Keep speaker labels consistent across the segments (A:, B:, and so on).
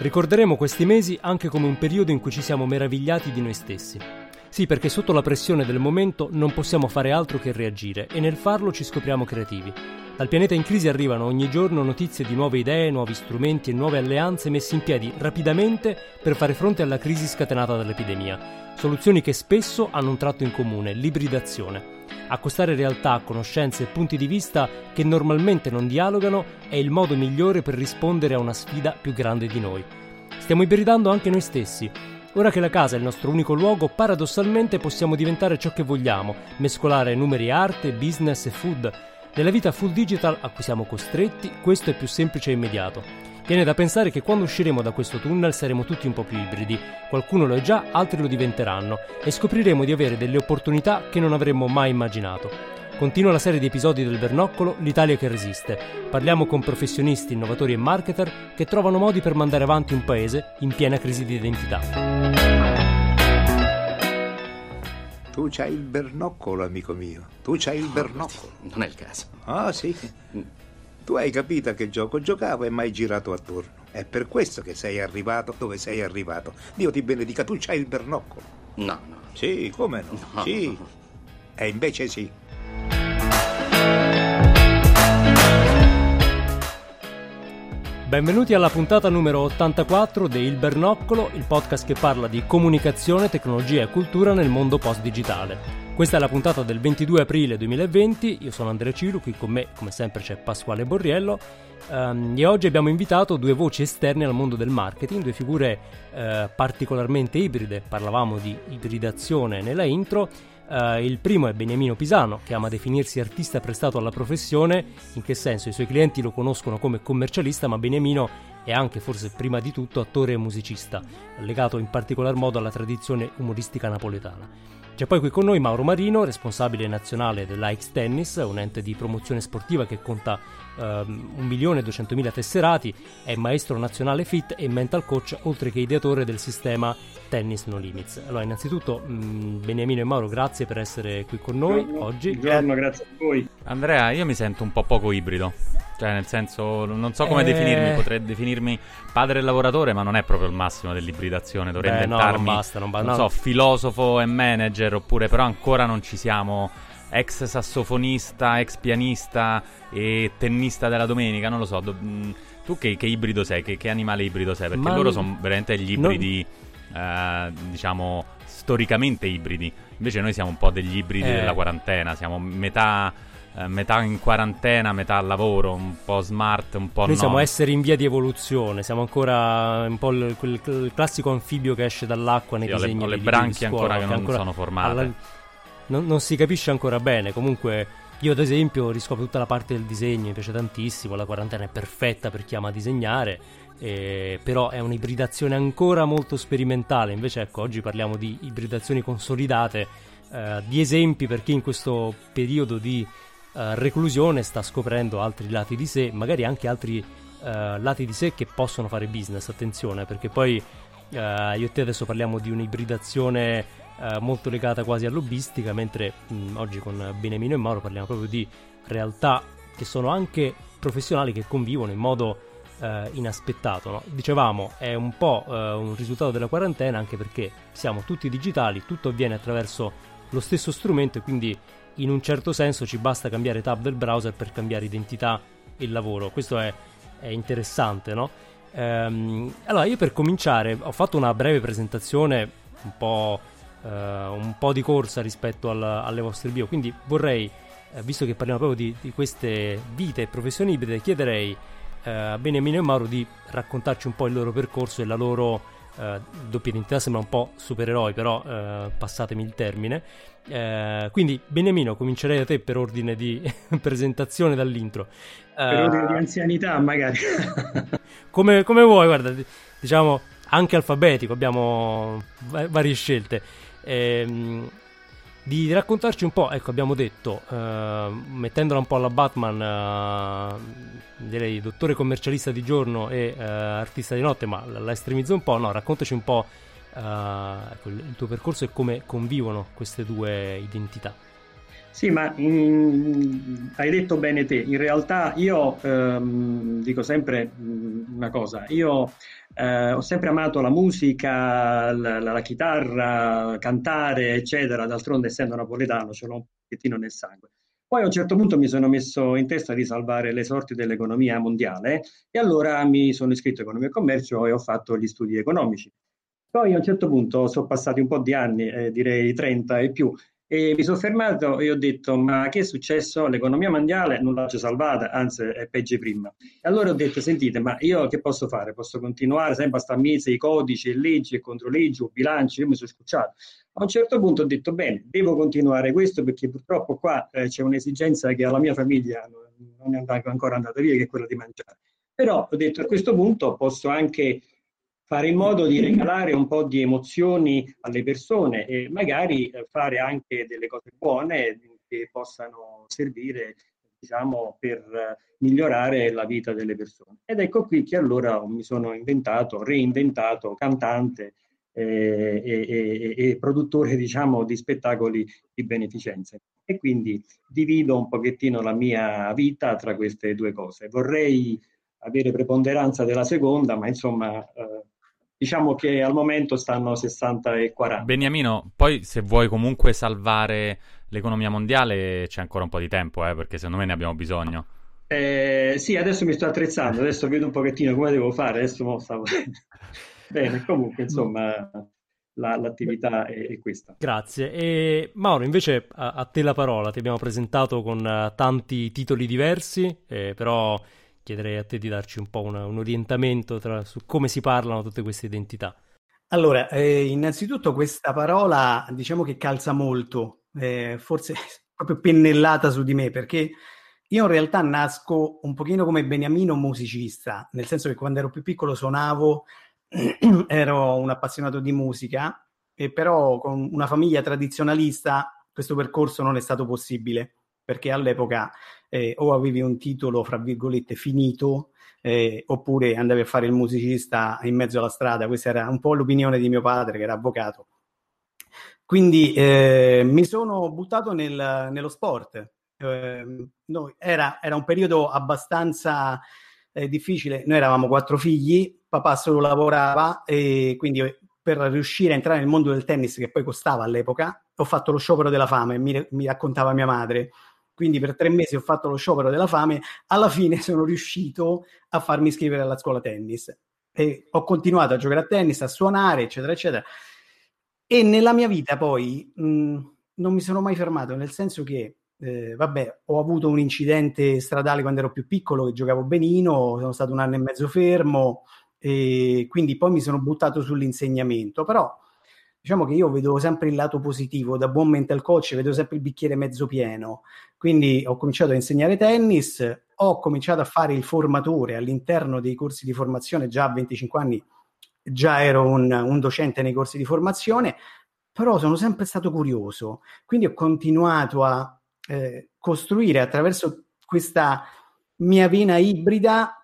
A: Ricorderemo questi mesi anche come un periodo in cui ci siamo meravigliati di noi stessi. Sì, perché sotto la pressione del momento non possiamo fare altro che reagire e nel farlo ci scopriamo creativi. Dal pianeta in crisi arrivano ogni giorno notizie di nuove idee, nuovi strumenti e nuove alleanze messe in piedi rapidamente per fare fronte alla crisi scatenata dall'epidemia. Soluzioni che spesso hanno un tratto in comune, l'ibridazione. Accostare realtà, conoscenze e punti di vista che normalmente non dialogano è il modo migliore per rispondere a una sfida più grande di noi. Stiamo ibridando anche noi stessi. Ora che la casa è il nostro unico luogo, paradossalmente possiamo diventare ciò che vogliamo, mescolare numeri arte, business e food. Nella vita full digital a cui siamo costretti, questo è più semplice e immediato. Viene da pensare che quando usciremo da questo tunnel saremo tutti un po' più ibridi, qualcuno lo è già, altri lo diventeranno, e scopriremo di avere delle opportunità che non avremmo mai immaginato. Continua la serie di episodi del Bernoccolo L'Italia che resiste. Parliamo con professionisti, innovatori e marketer che trovano modi per mandare avanti un paese in piena crisi di identità.
B: Tu c'hai il bernoccolo, amico mio. Tu c'hai il bernoccolo.
C: Non è il caso.
B: Ah, sì. Tu hai capito a che gioco giocavo e mai girato attorno. È per questo che sei arrivato dove sei arrivato. Dio ti benedica, tu c'hai il bernoccolo.
C: No, no.
B: Sì, come no?
C: No.
B: Sì. E invece sì.
A: Benvenuti alla puntata numero 84 di Il Bernoccolo, il podcast che parla di comunicazione, tecnologia e cultura nel mondo post-digitale. Questa è la puntata del 22 aprile 2020, io sono Andrea Cilu, qui con me come sempre c'è Pasquale Borriello. Ehm, e oggi abbiamo invitato due voci esterne al mondo del marketing, due figure eh, particolarmente ibride, parlavamo di ibridazione nella intro, Uh, il primo è Beniamino Pisano, che ama definirsi artista prestato alla professione, in che senso i suoi clienti lo conoscono come commercialista, ma Beniamino è anche, forse prima di tutto, attore e musicista, legato in particolar modo alla tradizione umoristica napoletana. C'è poi qui con noi Mauro Marino, responsabile nazionale dell'Aix Tennis, un ente di promozione sportiva che conta um, 1.200.000 tesserati, è maestro nazionale fit e mental coach, oltre che ideatore del sistema Tennis No Limits. Allora, innanzitutto, mh, Beniamino e Mauro, grazie per essere qui con noi
D: Buongiorno.
A: oggi.
D: Buongiorno, grazie a voi.
E: Andrea, io mi sento un po' poco ibrido. Cioè, nel senso, non so come
A: Eh.
E: definirmi. Potrei definirmi padre e lavoratore, ma non è proprio il massimo dell'ibridazione. Dovrei
A: Beh, no,
E: inventarmi,
A: non basta, non ba- no.
E: so, filosofo e manager, oppure però ancora non ci siamo. Ex sassofonista, ex pianista e tennista della domenica, non lo so. do- mh, tu che, che ibrido sei? Che, che animale ibrido sei? Perché
A: Ma-
E: loro sono veramente gli
A: non-
E: ibridi, eh, diciamo, storicamente ibridi. Invece noi siamo un po' degli ibridi
A: Eh.
E: della quarantena, siamo metà, eh, metà in quarantena, metà al lavoro, un po' smart, un po'
A: Noi
E: no.
A: siamo esseri in via di evoluzione, siamo ancora un po' il, quel, quel classico anfibio che esce dall'acqua nei
E: Sì, ho le-
A: disegni
E: ho le
A: di-
E: branchie
A: scuola,
E: ancora che non sono formate.
A: Non, non si capisce ancora bene, comunque io ad esempio riscopro tutta la parte del disegno, mi piace tantissimo, la quarantena è perfetta per chi ama disegnare, eh, però è un'ibridazione ancora molto sperimentale, invece ecco oggi parliamo di ibridazioni consolidate, eh, di esempi per chi in questo periodo di eh, reclusione sta scoprendo altri lati di sé, magari anche altri eh, lati di sé che possono fare business, attenzione, perché poi eh, io e te adesso parliamo di un'ibridazione eh, molto legata quasi all'hobbistica, mentre mh, oggi con Benemino e Mauro parliamo proprio di realtà che sono anche professionali che convivono in modo eh, inaspettato. no? Dicevamo, è un po' eh, un risultato della quarantena anche perché siamo tutti digitali, tutto avviene attraverso lo stesso strumento e quindi in un certo senso ci basta cambiare tab del browser per cambiare identità e lavoro. Questo è, è interessante, no? Ehm, allora, io per cominciare ho fatto una breve presentazione, un po', eh, un po' di corsa rispetto al- alle vostre bio, quindi vorrei, eh, visto che parliamo proprio di, di queste vite e professioni ibride, chiederei eh, a Beniamino e Mauro di raccontarci un po' il loro percorso e la loro eh, doppia identità, sembra un po' supereroi, però eh, passatemi il termine. Eh, quindi Beniamino, comincerei da te per ordine di presentazione dall'intro.
D: Per
A: Eh,
D: ordine di anzianità, magari.
A: come, come vuoi, guarda, di- diciamo anche alfabetico, abbiamo va- varie scelte. Ehm, di raccontarci un po', ecco, abbiamo detto, eh, mettendola un po' alla Batman, eh, direi dottore commercialista di giorno e eh, artista di notte, ma la, la estremizzo un po', no, raccontaci un po' eh, ecco, il, tuo percorso e come convivono queste due identità.
D: Sì, ma in, hai detto bene te. In realtà io ehm, dico sempre mm, una cosa. Io eh, ho sempre amato la musica, la, la, la, chitarra, cantare, eccetera. D'altronde, essendo napoletano, ce l'ho un pochettino nel sangue. Poi a un certo punto mi sono messo in testa di salvare le sorti dell'economia mondiale e allora mi sono iscritto a Economia e Commercio e ho fatto gli studi economici. Poi a un certo punto sono passati un po' di anni, eh, direi 30 e più, e mi sono fermato e ho detto, ma che è successo? L'economia mondiale non l'ha già salvata, anzi è peggio prima. E allora ho detto, sentite, ma io che posso fare? Posso continuare sempre a stare mese i codici, leggi e controleggi o bilanci? Io mi sono scucciato. A un certo punto ho detto, bene, devo continuare questo perché purtroppo qua eh, c'è un'esigenza che alla mia famiglia non è ancora andata via, che è quella di mangiare. Però ho detto, a questo punto posso anche fare in modo di regalare un po' di emozioni alle persone e magari eh, fare anche delle cose buone che possano servire diciamo, per eh, migliorare la vita delle persone. Ed ecco qui che allora mi sono inventato, reinventato cantante eh, e, e, e, produttore diciamo, di spettacoli di beneficenza. E quindi divido un pochettino la mia vita tra queste due cose. Vorrei avere preponderanza della seconda, ma insomma eh, diciamo che al momento stanno 60 e 40.
E: Beniamino, poi se vuoi comunque salvare l'economia mondiale c'è ancora un po' di tempo, eh, perché secondo me ne abbiamo bisogno.
D: Eh, sì, adesso mi sto attrezzando, adesso vedo un pochettino come devo fare, adesso mo stavo... Bene, comunque insomma la, l'attività è, è, questa.
A: Grazie. E Mauro, invece a, a, te la parola, ti abbiamo presentato con uh, tanti titoli diversi, eh, però chiederei a te di darci un po' una, un orientamento tra, su come si parlano tutte queste identità.
C: Allora, eh, innanzitutto questa parola diciamo che calza molto, eh, forse proprio pennellata su di me, perché io in realtà nasco un pochino come Beniamino musicista, nel senso che quando ero più piccolo suonavo, ero un appassionato di musica, e però con una famiglia tradizionalista questo percorso non è stato possibile, perché all'epoca eh, o avevi un titolo, fra virgolette, finito, eh, oppure andavi a fare il musicista in mezzo alla strada. Questa era un po' l'opinione di mio padre, che era avvocato. Quindi eh, mi sono buttato nel, nello sport. Eh, no, era, era, un periodo abbastanza eh, difficile. Noi eravamo quattro figli, papà solo lavorava e quindi per riuscire a entrare nel mondo del tennis, che poi costava all'epoca, ho fatto lo sciopero della fame, mi, mi raccontava mia madre quindi per tre mesi ho fatto lo sciopero della fame, alla fine sono riuscito a farmi iscrivere alla scuola tennis e ho continuato a giocare a tennis, a suonare, eccetera, eccetera. E nella mia vita poi mh, non mi sono mai fermato, nel senso che, eh, vabbè, ho avuto un incidente stradale quando ero più piccolo, che giocavo benino, sono stato un anno e mezzo fermo, e quindi poi mi sono buttato sull'insegnamento, però diciamo che io vedo sempre il lato positivo, da buon mental coach vedo sempre il bicchiere mezzo pieno, quindi ho cominciato a insegnare tennis, ho cominciato a fare il formatore all'interno dei corsi di formazione, già a 25 anni già ero un, un docente nei corsi di formazione, però sono sempre stato curioso, quindi ho continuato a eh, costruire attraverso questa mia vena ibrida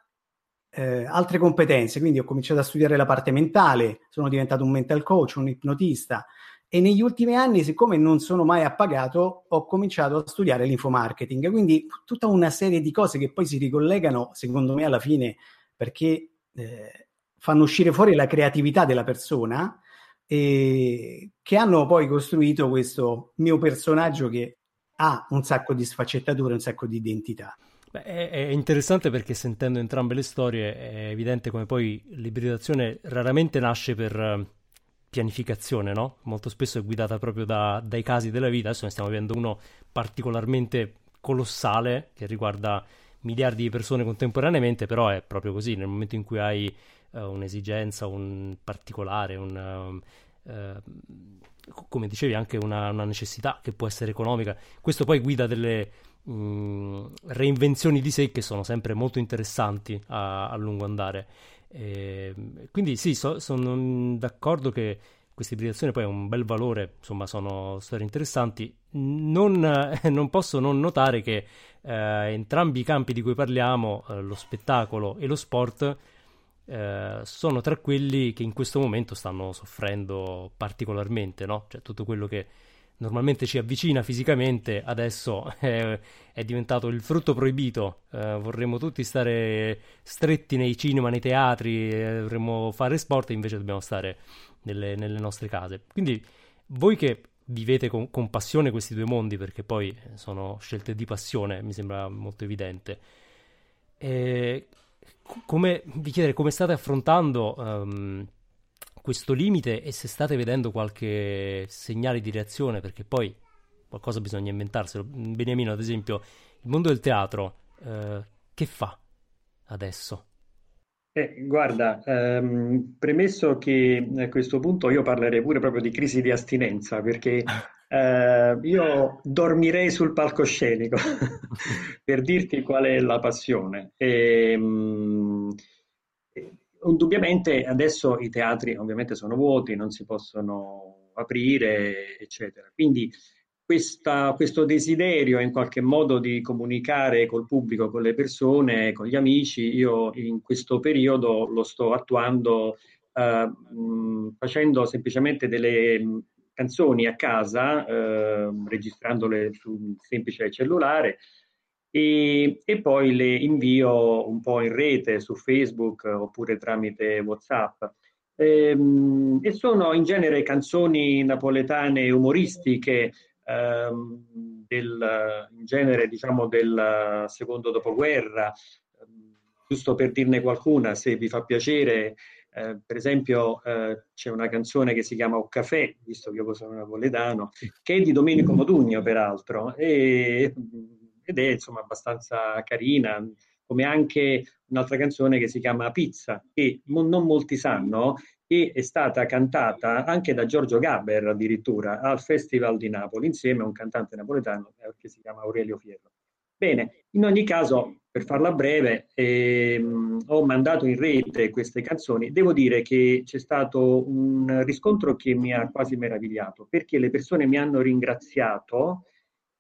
C: eh, altre competenze, quindi ho cominciato a studiare la parte mentale, sono diventato un mental coach, un ipnotista. E negli ultimi anni, siccome non sono mai appagato, ho cominciato a studiare l'infomarketing, quindi tutta una serie di cose che poi si ricollegano, secondo me, alla fine, perché eh, fanno uscire fuori la creatività della persona e che hanno poi costruito questo mio personaggio che ha un sacco di sfaccettature, un sacco di identità.
A: Beh, è, interessante perché sentendo entrambe le storie è evidente come poi l'ibridazione raramente nasce per eh, pianificazione, no? Molto spesso è guidata proprio da, dai casi della vita. Adesso ne stiamo vedendo uno particolarmente colossale che riguarda miliardi di persone contemporaneamente, però è proprio così, nel momento in cui hai uh, un'esigenza, un particolare, un... Uh, uh, come dicevi, anche una, una, necessità che può essere economica. Questo poi guida delle, mh, mm, reinvenzioni di sé che sono sempre molto interessanti a, a lungo andare. E, quindi sì, so, sono d'accordo che questa ibridazione poi ha un bel valore, insomma sono storie interessanti. Non, eh, non posso non notare che eh, entrambi i campi di cui parliamo, eh, lo spettacolo e lo sport, eh, sono tra quelli che in questo momento stanno soffrendo particolarmente, no? Cioè tutto quello che normalmente ci avvicina fisicamente, adesso è, è diventato il frutto proibito. Eh, vorremmo tutti stare stretti nei cinema, nei teatri, eh, vorremmo fare sport invece dobbiamo stare nelle, nelle nostre case. Quindi voi che vivete con, con, passione questi due mondi, perché poi sono scelte di passione, mi sembra molto evidente. E come, vi chiedere come state affrontando um, questo limite e se state vedendo qualche segnale di reazione, perché poi qualcosa bisogna inventarselo. Beniamino, ad esempio, il mondo del teatro, eh, che fa adesso?
D: Eh, guarda, ehm, premesso che a questo punto io parlerei pure proprio di crisi di astinenza, perché eh, io dormirei sul palcoscenico per dirti qual è la passione. E, ehm, indubbiamente adesso i teatri ovviamente sono vuoti, non si possono aprire, eccetera. Quindi questa, questo desiderio in qualche modo di comunicare col pubblico, con le persone, con gli amici, io in questo periodo lo sto attuando eh, facendo semplicemente delle canzoni a casa, eh, registrandole su un semplice cellulare e, e, poi le invio un po' in rete su Facebook oppure tramite WhatsApp. E, ehm, e sono in genere canzoni napoletane umoristiche, ehm, del, in genere diciamo del secondo dopoguerra, giusto per dirne qualcuna, se vi fa piacere. Eh, per esempio eh, c'è una canzone che si chiama O Caffè, visto che io sono napoletano, che è di Domenico Modugno peraltro, e ed è insomma abbastanza carina, come anche un'altra canzone che si chiama Pizza, che non molti sanno, che è stata cantata anche da Giorgio Gaber addirittura al Festival di Napoli, insieme a un cantante napoletano eh, che si chiama Aurelio Fierro. Bene, in ogni caso, per farla breve, ehm, ho mandato in rete queste canzoni. Devo dire che c'è stato un riscontro che mi ha quasi meravigliato, perché le persone mi hanno ringraziato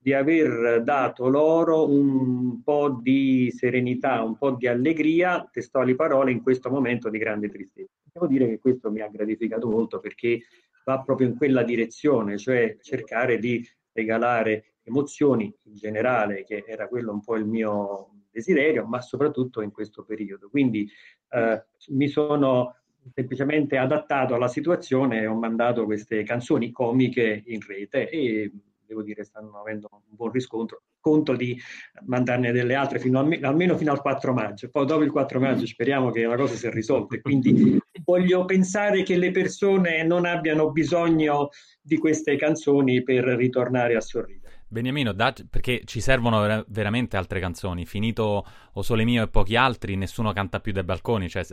D: di aver dato loro un po' di serenità, un po' di allegria, testuali parole, in questo momento di grande tristezza. Devo dire che questo mi ha gratificato molto perché va proprio in quella direzione, cioè cercare di regalare emozioni in generale, che era quello un po' il mio desiderio, ma soprattutto in questo periodo. Quindi eh, mi sono semplicemente adattato alla situazione e ho mandato queste canzoni comiche in rete e devo dire stanno avendo un buon riscontro. Conto di mandarne delle altre fino a, almeno fino al 4 maggio, poi dopo il 4 maggio speriamo che la cosa sia risolta. Quindi voglio pensare che le persone non abbiano bisogno di queste canzoni per ritornare a sorridere.
E: Beniamino, da, perché ci servono ver- veramente altre canzoni. Finito O Sole Mio e pochi altri, nessuno canta più dai balconi. Cioè,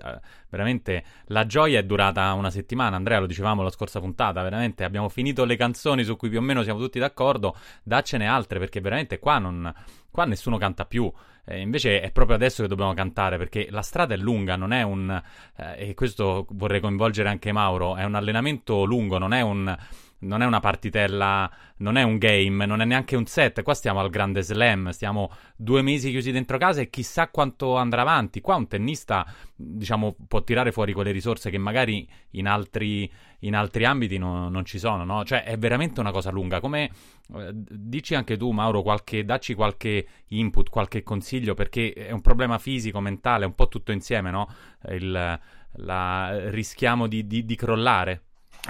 E: veramente la gioia è durata una settimana. Andrea, lo dicevamo la scorsa puntata. Veramente abbiamo finito le canzoni su cui più o meno siamo tutti d'accordo. Daccene altre, perché veramente qua, non, qua nessuno canta più. Eh, invece è proprio adesso che dobbiamo cantare perché la strada è lunga, non è un. Eh, e questo vorrei coinvolgere anche Mauro. È un allenamento lungo, non è un non è una partitella, non è un game, non è neanche un set. Qua stiamo al grande slam, stiamo due mesi chiusi dentro casa e chissà quanto andrà avanti. Qua un tennista, diciamo, può tirare fuori quelle risorse che magari in altri, in altri ambiti no, non ci sono, no? Cioè è veramente una cosa lunga. Come eh, dici anche tu, Mauro, qualche, dacci qualche input, qualche consiglio, perché è un problema fisico, mentale, un po' tutto insieme, no? Il, la, rischiamo di, di, di crollare.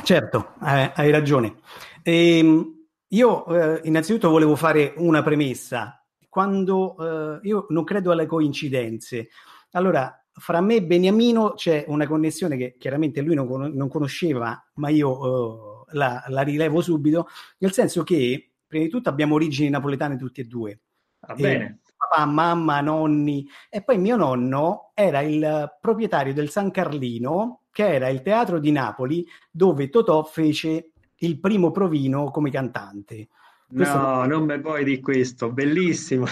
C: Certo, eh, hai ragione. Ehm, io eh, innanzitutto volevo fare una premessa. Quando eh, io non credo alle coincidenze, allora fra me e Beniamino c'è una connessione che chiaramente lui non, con- non conosceva, ma io eh, la, la, rilevo subito, nel senso che prima di tutto abbiamo origini napoletane tutti e due.
D: Ah, bene.
C: Papà, mamma, nonni, e poi mio nonno era il proprietario del San Carlino che era il teatro di Napoli dove Totò fece il primo provino come cantante.
D: Questo no, non me vuoi di questo, bellissimo.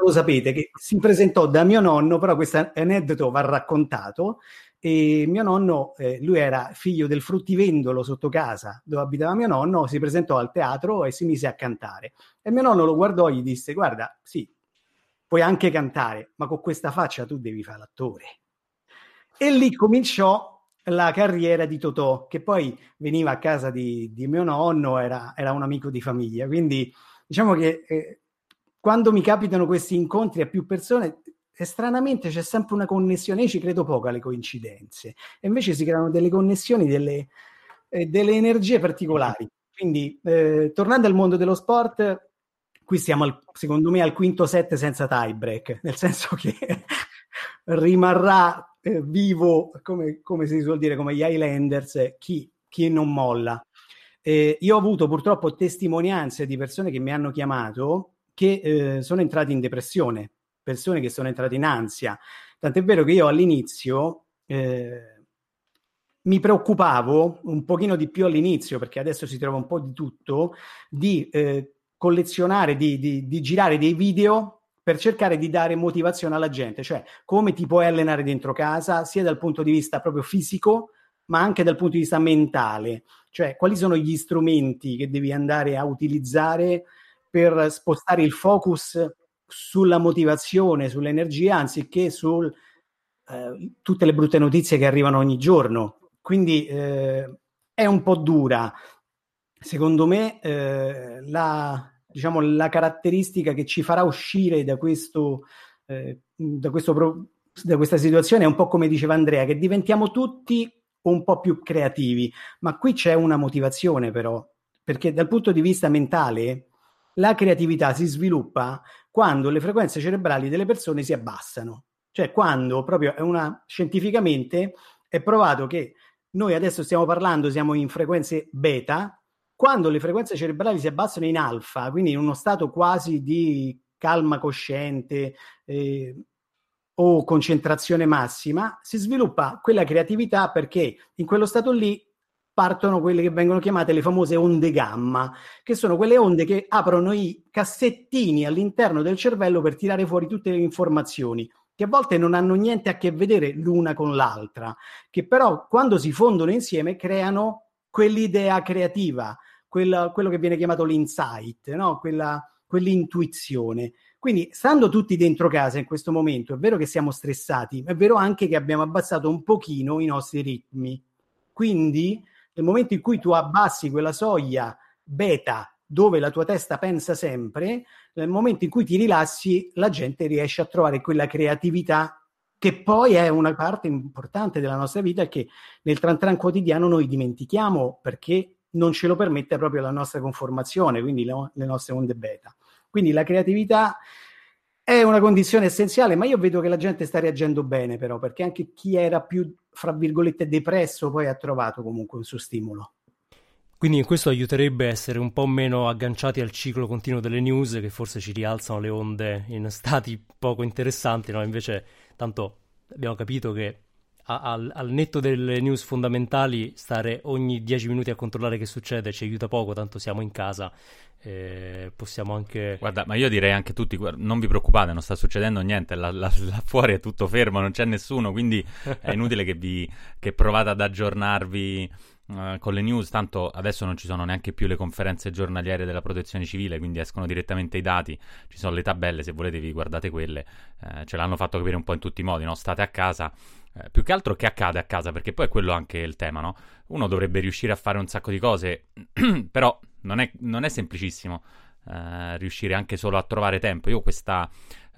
C: Lo sapete che si presentò da mio nonno, però questo aneddoto va raccontato. E mio nonno, eh, lui era figlio del fruttivendolo sotto casa dove abitava mio nonno, si presentò al teatro e si mise a cantare. E mio nonno lo guardò e gli disse: Guarda, sì, puoi anche cantare, ma con questa faccia tu devi fare l'attore. E lì cominciò la carriera di Totò, che poi veniva a casa di, di mio nonno, era, era, un amico di famiglia. Quindi diciamo che eh, quando mi capitano questi incontri a più persone, e stranamente c'è sempre una connessione, io ci credo poco alle coincidenze, e invece si creano delle connessioni, delle, eh, delle energie particolari. Quindi, eh, tornando al mondo dello sport, qui siamo, al, secondo me, al quinto set senza tie break, nel senso che rimarrà eh, vivo, come, come, si suol dire, come gli Highlanders, chi, chi non molla. Eh, io ho avuto purtroppo testimonianze di persone che mi hanno chiamato che eh, sono entrati in depressione persone che sono entrate in ansia. Tant'è vero che io all'inizio eh, mi preoccupavo un pochino di più all'inizio, perché adesso si trova un po' di tutto, di eh, collezionare, di, di, di girare dei video per cercare di dare motivazione alla gente, cioè come ti puoi allenare dentro casa, sia dal punto di vista proprio fisico, ma anche dal punto di vista mentale, cioè quali sono gli strumenti che devi andare a utilizzare per spostare il focus sulla motivazione, sull'energia, anziché su eh, tutte le brutte notizie che arrivano ogni giorno. Quindi eh, è un po' dura. Secondo me eh, la, diciamo, la caratteristica che ci farà uscire da, questo, eh, da, pro, da questa situazione è un po' come diceva Andrea, che diventiamo tutti un po' più creativi, ma qui c'è una motivazione però, perché dal punto di vista mentale la creatività si sviluppa quando le frequenze cerebrali delle persone si abbassano. Cioè quando proprio è una scientificamente è provato che noi adesso stiamo parlando, siamo in frequenze beta, quando le frequenze cerebrali si abbassano in alfa, quindi in uno stato quasi di calma cosciente eh, o concentrazione massima, si sviluppa quella creatività perché in quello stato lì partono quelle che vengono chiamate le famose onde gamma, che sono quelle onde che aprono i cassettini all'interno del cervello per tirare fuori tutte le informazioni che a volte non hanno niente a che vedere l'una con l'altra, che però quando si fondono insieme creano quell'idea creativa, quella, quello che viene chiamato l'insight, no? quella, quell'intuizione. Quindi, stando tutti dentro casa in questo momento, è vero che siamo stressati, ma è vero anche che abbiamo abbassato un pochino i nostri ritmi. Quindi nel momento in cui tu abbassi quella soglia beta dove la tua testa pensa sempre, nel momento in cui ti rilassi, la gente riesce a trovare quella creatività che poi è una parte importante della nostra vita che nel tran tran quotidiano noi dimentichiamo perché non ce lo permette proprio la nostra conformazione, quindi le, le nostre onde beta. Quindi la creatività è una condizione essenziale, ma io vedo che la gente sta reagendo bene però, perché anche chi era più, fra virgolette, depresso poi ha trovato comunque un suo stimolo.
A: Quindi questo aiuterebbe a essere un po' meno agganciati al ciclo continuo delle news che forse ci rialzano le onde in stati poco interessanti, no? Invece, tanto abbiamo capito che al, al, netto delle news fondamentali, stare ogni 10 minuti a controllare che succede ci aiuta poco, tanto siamo in casa. Eh, possiamo anche.
E: Guarda, ma io direi anche tutti: non vi preoccupate, non sta succedendo niente. Là, là, là fuori è tutto fermo, non c'è nessuno. Quindi è inutile che, vi, che provate ad aggiornarvi Uh, con le news, tanto adesso non ci sono neanche più le conferenze giornaliere della protezione civile, quindi escono direttamente i dati, ci sono le tabelle, se volete vi guardate quelle, uh, ce l'hanno fatto capire un po' in tutti i modi, no? state a casa, uh, più che altro che accade a casa, perché poi è quello anche il tema, no? Uno dovrebbe riuscire a fare un sacco di cose, però non è, non è semplicissimo. riuscire anche solo a trovare tempo. Io questa,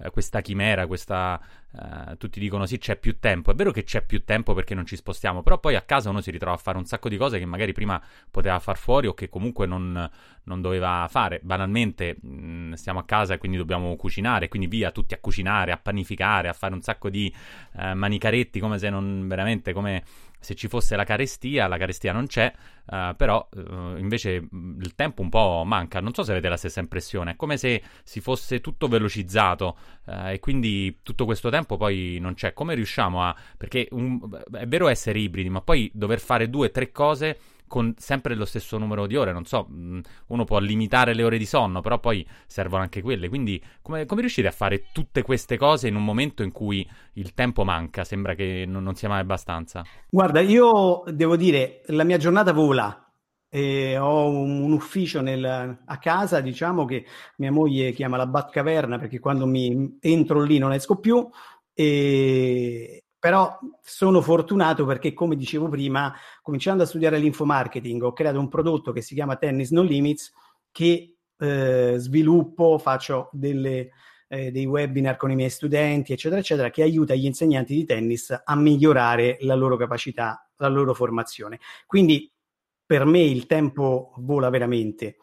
E: questa chimera, questa, Uh, tutti dicono sì, c'è più tempo. È vero che c'è più tempo perché non ci spostiamo, però poi a casa uno si ritrova a fare un sacco di cose che magari prima poteva far fuori o che comunque non, non doveva fare. Banalmente mh, mm, stiamo a casa e quindi dobbiamo cucinare, quindi via tutti a cucinare, a panificare, a fare un sacco di uh, manicaretti come se non veramente come se ci fosse la carestia, la carestia non c'è, uh, però uh, invece mm, il tempo un po' manca. Non so se avete la stessa impressione, è come se si fosse tutto velocizzato uh, e quindi tutto questo tempo poi non c'è. Come riusciamo a... perché un... è vero essere ibridi, ma poi dover fare due o tre cose con sempre lo stesso numero di ore. Non so, mm, uno può limitare le ore di sonno, però poi servono anche quelle. Quindi, come, come riuscite a fare tutte queste cose in un momento in cui il tempo manca? Sembra che non, non sia mai abbastanza.
C: Guarda, io devo dire, la mia giornata vola. E ho un, un ufficio nel, a casa, diciamo che mia moglie chiama la Batcaverna perché quando mi entro lì non esco più. E, però sono fortunato perché, come dicevo prima, cominciando a studiare l'infomarketing, ho creato un prodotto che si chiama Tennis No Limits che eh, sviluppo, faccio delle, eh, dei webinar con i miei studenti, eccetera, eccetera, che aiuta gli insegnanti di tennis a migliorare la loro capacità, la loro formazione. Quindi per me il tempo vola veramente.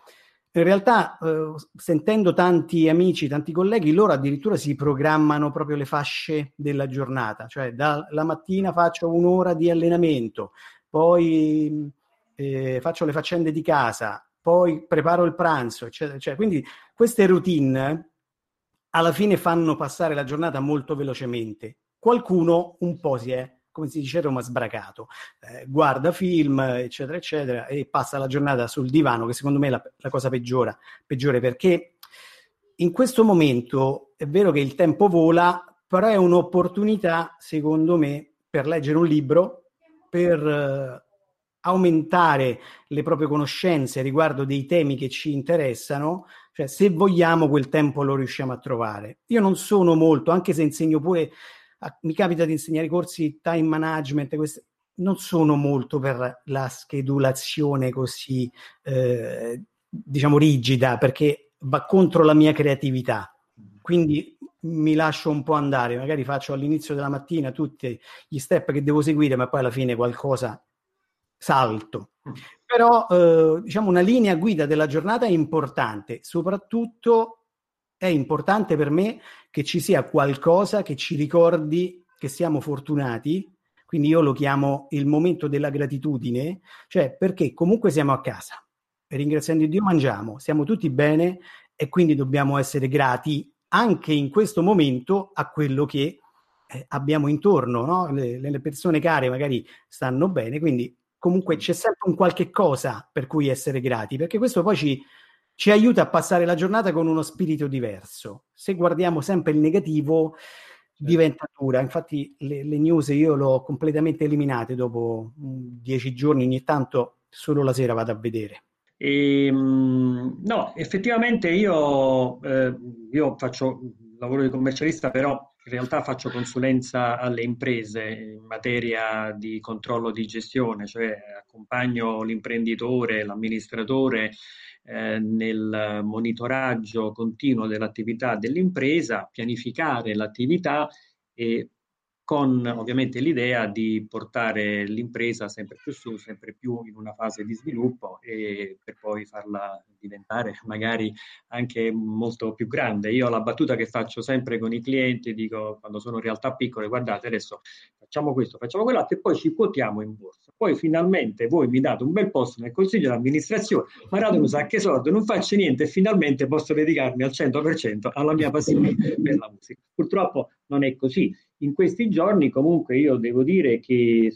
C: In realtà, eh, sentendo tanti amici, tanti colleghi, loro addirittura si programmano proprio le fasce della giornata, cioè dalla mattina faccio un'ora di allenamento, poi eh, faccio le faccende di casa, poi preparo il pranzo, eccetera, eccetera. Quindi queste routine alla fine fanno passare la giornata molto velocemente. Qualcuno un po' si è, come si dice a Roma, sbracato, eh, guarda film, eccetera, eccetera, e passa la giornata sul divano, che secondo me è la, la cosa peggiora, peggiore, perché in questo momento è vero che il tempo vola, però è un'opportunità, secondo me, per leggere un libro, per eh, aumentare le proprie conoscenze riguardo dei temi che ci interessano, cioè se vogliamo quel tempo lo riusciamo a trovare. Io non sono molto, anche se insegno pure, mi capita di insegnare corsi time management, queste, non sono molto per la schedulazione così, eh, diciamo, rigida, perché va contro la mia creatività. Quindi mi lascio un po' andare, magari faccio all'inizio della mattina tutti gli step che devo seguire, ma poi alla fine qualcosa salto. Mm. Però eh, diciamo una linea guida della giornata è importante, soprattutto è importante per me che ci sia qualcosa che ci ricordi che siamo fortunati, quindi io lo chiamo il momento della gratitudine, cioè perché comunque siamo a casa, ringraziando Dio mangiamo, siamo tutti bene e quindi dobbiamo essere grati anche in questo momento a quello che eh, abbiamo intorno, no? le, le persone care magari stanno bene, quindi comunque c'è sempre un qualche cosa per cui essere grati, perché questo poi ci, ci aiuta a passare la giornata con uno spirito diverso. Se guardiamo sempre il negativo, certo. diventa dura. Infatti, le, le, news io le ho completamente eliminate dopo mm, dieci giorni, ogni tanto solo la sera vado a vedere.
D: E, ehm, no, effettivamente io, eh, io faccio lavoro di commercialista, però in realtà faccio consulenza alle imprese in materia di controllo di gestione, cioè accompagno l'imprenditore, l'amministratore eh, nel monitoraggio continuo dell'attività dell'impresa, pianificare l'attività e con ovviamente l'idea di portare l'impresa sempre più su, sempre più in una fase di sviluppo e per poi farla diventare magari anche molto più grande. Io la battuta che faccio sempre con i clienti, dico quando sono in realtà piccole, guardate adesso facciamo questo, facciamo quell'altro e poi ci quotiamo in borsa. Poi finalmente voi mi date un bel posto nel consiglio di amministrazione, ma date un sacco soldi, non faccio niente e finalmente posso dedicarmi al 100% alla mia passione per la musica. Purtroppo non è così in questi giorni comunque io devo dire che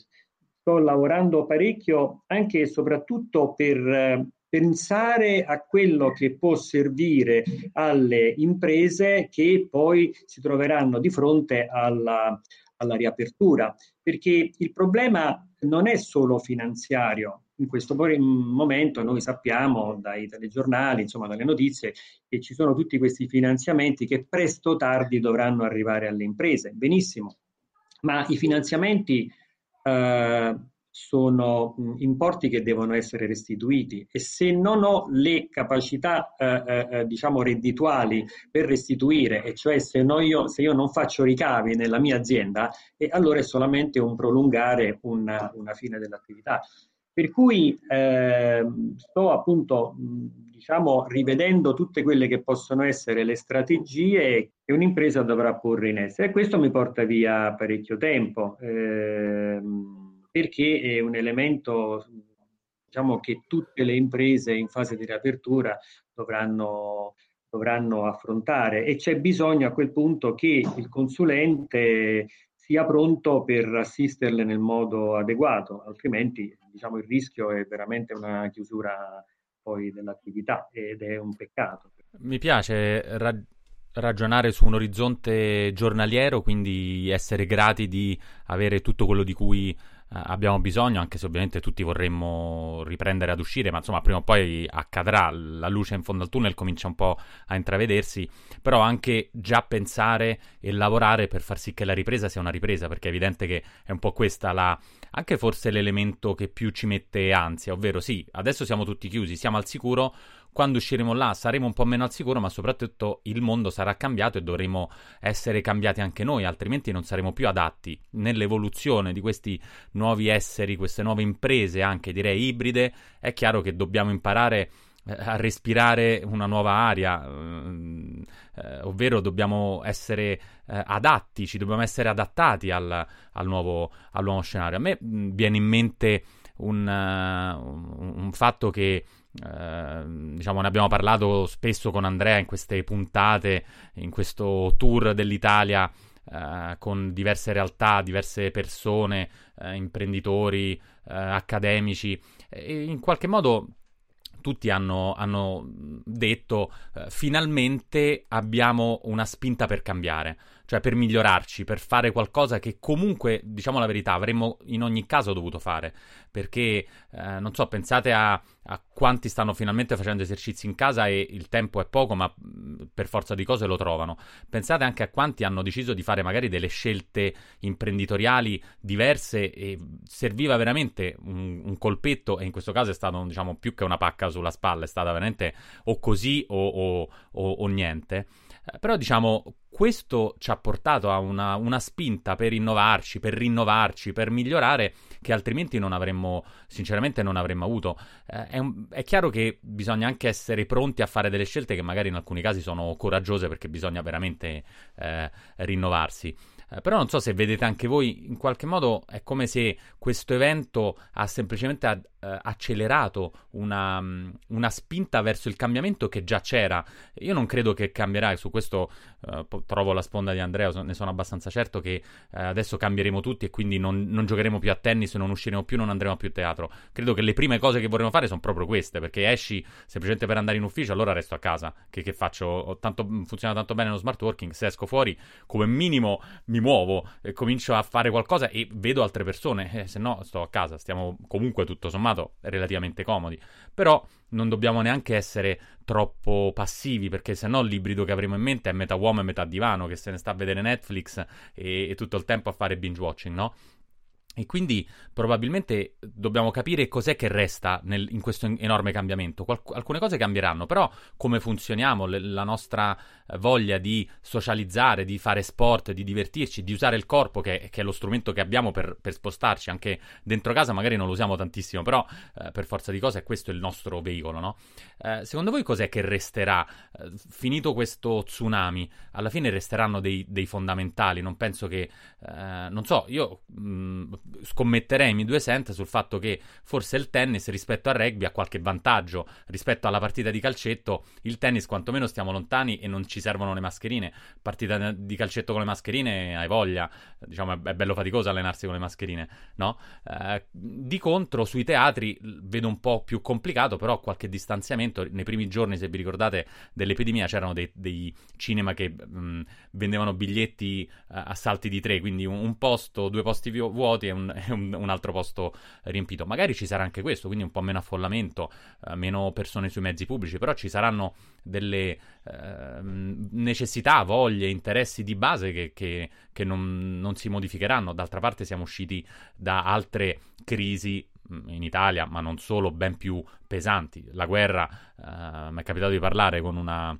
D: sto lavorando parecchio anche e soprattutto per eh, pensare a quello che può servire alle imprese che poi si troveranno di fronte alla, alla riapertura, perché il problema non è solo finanziario, in questo momento noi sappiamo dai telegiornali, insomma dalle notizie, che ci sono tutti questi finanziamenti che presto o tardi dovranno arrivare alle imprese. Benissimo, ma i finanziamenti eh, sono importi che devono essere restituiti e se non ho le capacità eh, eh, eh, diciamo reddituali per restituire e cioè se, io, se, io, non faccio ricavi nella mia azienda eh, allora è solamente un prolungare una, una fine dell'attività per cui eh, sto appunto diciamo rivedendo tutte quelle che possono essere le strategie che un'impresa dovrà porre in essere. E questo mi porta via parecchio tempo eh, perché è un elemento diciamo che tutte le imprese in fase di riapertura dovranno dovranno affrontare. E c'è bisogno a quel punto che il consulente sia pronto per assisterle nel modo adeguato, altrimenti diciamo, il rischio è veramente una chiusura poi dell'attività ed è un peccato.
E: Mi piace ra- ragionare su un orizzonte giornaliero, quindi essere grati di avere tutto quello di cui abbiamo bisogno, anche se ovviamente tutti vorremmo riprendere ad uscire, ma insomma prima o poi accadrà, la luce in fondo al tunnel comincia un po' a intravedersi, però anche già pensare e lavorare per far sì che la ripresa sia una ripresa, perché è evidente che è un po' questa la, anche forse l'elemento che più ci mette ansia, ovvero sì, adesso siamo tutti chiusi, siamo al sicuro, quando usciremo là saremo un po' meno al sicuro, ma soprattutto il mondo sarà cambiato e dovremo essere cambiati anche noi, altrimenti non saremo più adatti nell'evoluzione di questi nuovi esseri, queste nuove imprese, anche direi ibride. È chiaro che dobbiamo imparare eh, a respirare una nuova aria, eh, eh, ovvero dobbiamo essere adatti, ci dobbiamo essere adattati al, al, nuovo, al nuovo, scenario. A me mh, viene in mente un, un fatto che eh, diciamo, ne abbiamo parlato spesso con Andrea in queste puntate, in questo tour dell'Italia eh, con diverse realtà, diverse persone, eh, imprenditori, eh, accademici. E in qualche modo tutti hanno, hanno detto eh, finalmente abbiamo una spinta per cambiare cioè per migliorarci, per fare qualcosa che comunque, diciamo la verità, avremmo in ogni caso dovuto fare. Perché, eh, non so, pensate a, a, quanti stanno finalmente facendo esercizi in casa e il tempo è poco, ma per forza di cose lo trovano. Pensate anche a quanti hanno deciso di fare magari delle scelte imprenditoriali diverse e serviva veramente un, un colpetto, e in questo caso è stato, diciamo, più che una pacca sulla spalla, è stata veramente o così o, o, o, o niente. Eh, però diciamo, questo ci ha portato a una, una, spinta per innovarci, per rinnovarci, per migliorare, che altrimenti non avremmo, sinceramente, non avremmo avuto. Eh, è, un, è, chiaro che bisogna anche essere pronti a fare delle scelte che magari in alcuni casi sono coraggiose perché bisogna veramente eh, rinnovarsi. Eh, però non so se vedete anche voi, in qualche modo è come se questo evento ha semplicemente ad, uh, accelerato una, um, una, spinta verso il cambiamento che già c'era. Io non credo che cambierà, e su questo uh, trovo la sponda di Andrea, ne sono abbastanza certo che adesso cambieremo tutti e quindi non, non, giocheremo più a tennis, non usciremo più, non andremo più a teatro. Credo che le prime cose che vorremmo fare sono proprio queste, perché esci semplicemente per andare in ufficio, allora resto a casa. Che, che faccio? Tanto, funziona tanto bene lo smart working, se esco fuori come minimo mi muovo, e comincio a fare qualcosa e vedo altre persone, eh, se no sto a casa, stiamo comunque tutto sommato relativamente comodi. Però non dobbiamo neanche essere troppo passivi, perché se no l'ibrido che avremo in mente è metà uomo e metà divano, che se ne sta a vedere Netflix e, e tutto il tempo a fare binge watching, no? E quindi probabilmente dobbiamo capire cos'è che resta nel, in questo enorme cambiamento. Qual- alcune cose cambieranno, però come funzioniamo, le- la nostra eh, voglia di socializzare, di fare sport, di divertirci, di usare il corpo, che, che è lo strumento che abbiamo per, per, spostarci anche dentro casa, magari non lo usiamo tantissimo, però eh, per forza di cose è questo il nostro veicolo, no? eh, secondo voi cos'è che resterà? Eh, finito questo tsunami, alla fine resteranno dei, dei fondamentali. Non penso che, eh, non so, io mh, mm, scommetterei mi due cent sul fatto che forse il tennis rispetto al rugby ha qualche vantaggio rispetto alla partita di calcetto. Il tennis, quantomeno, stiamo lontani e non ci servono le mascherine. Partita di calcetto con le mascherine, hai voglia, diciamo, è bello faticoso allenarsi con le mascherine, no? Eh, di contro, sui teatri vedo un po' più complicato, però qualche distanziamento. Nei primi giorni, se vi ricordate, dell'epidemia c'erano dei, dei cinema che mh, vendevano biglietti uh, a salti di tre, quindi un, un posto, due posti vuoti un, un, un, altro posto riempito. Magari ci sarà anche questo, quindi un po' meno affollamento, uh, meno persone sui mezzi pubblici, però ci saranno delle uh, necessità, voglie, interessi di base che, che, che non, non si modificheranno. D'altra parte siamo usciti da altre crisi mm, in Italia, ma non solo, ben più pesanti. La guerra, uh, mi è capitato di parlare con una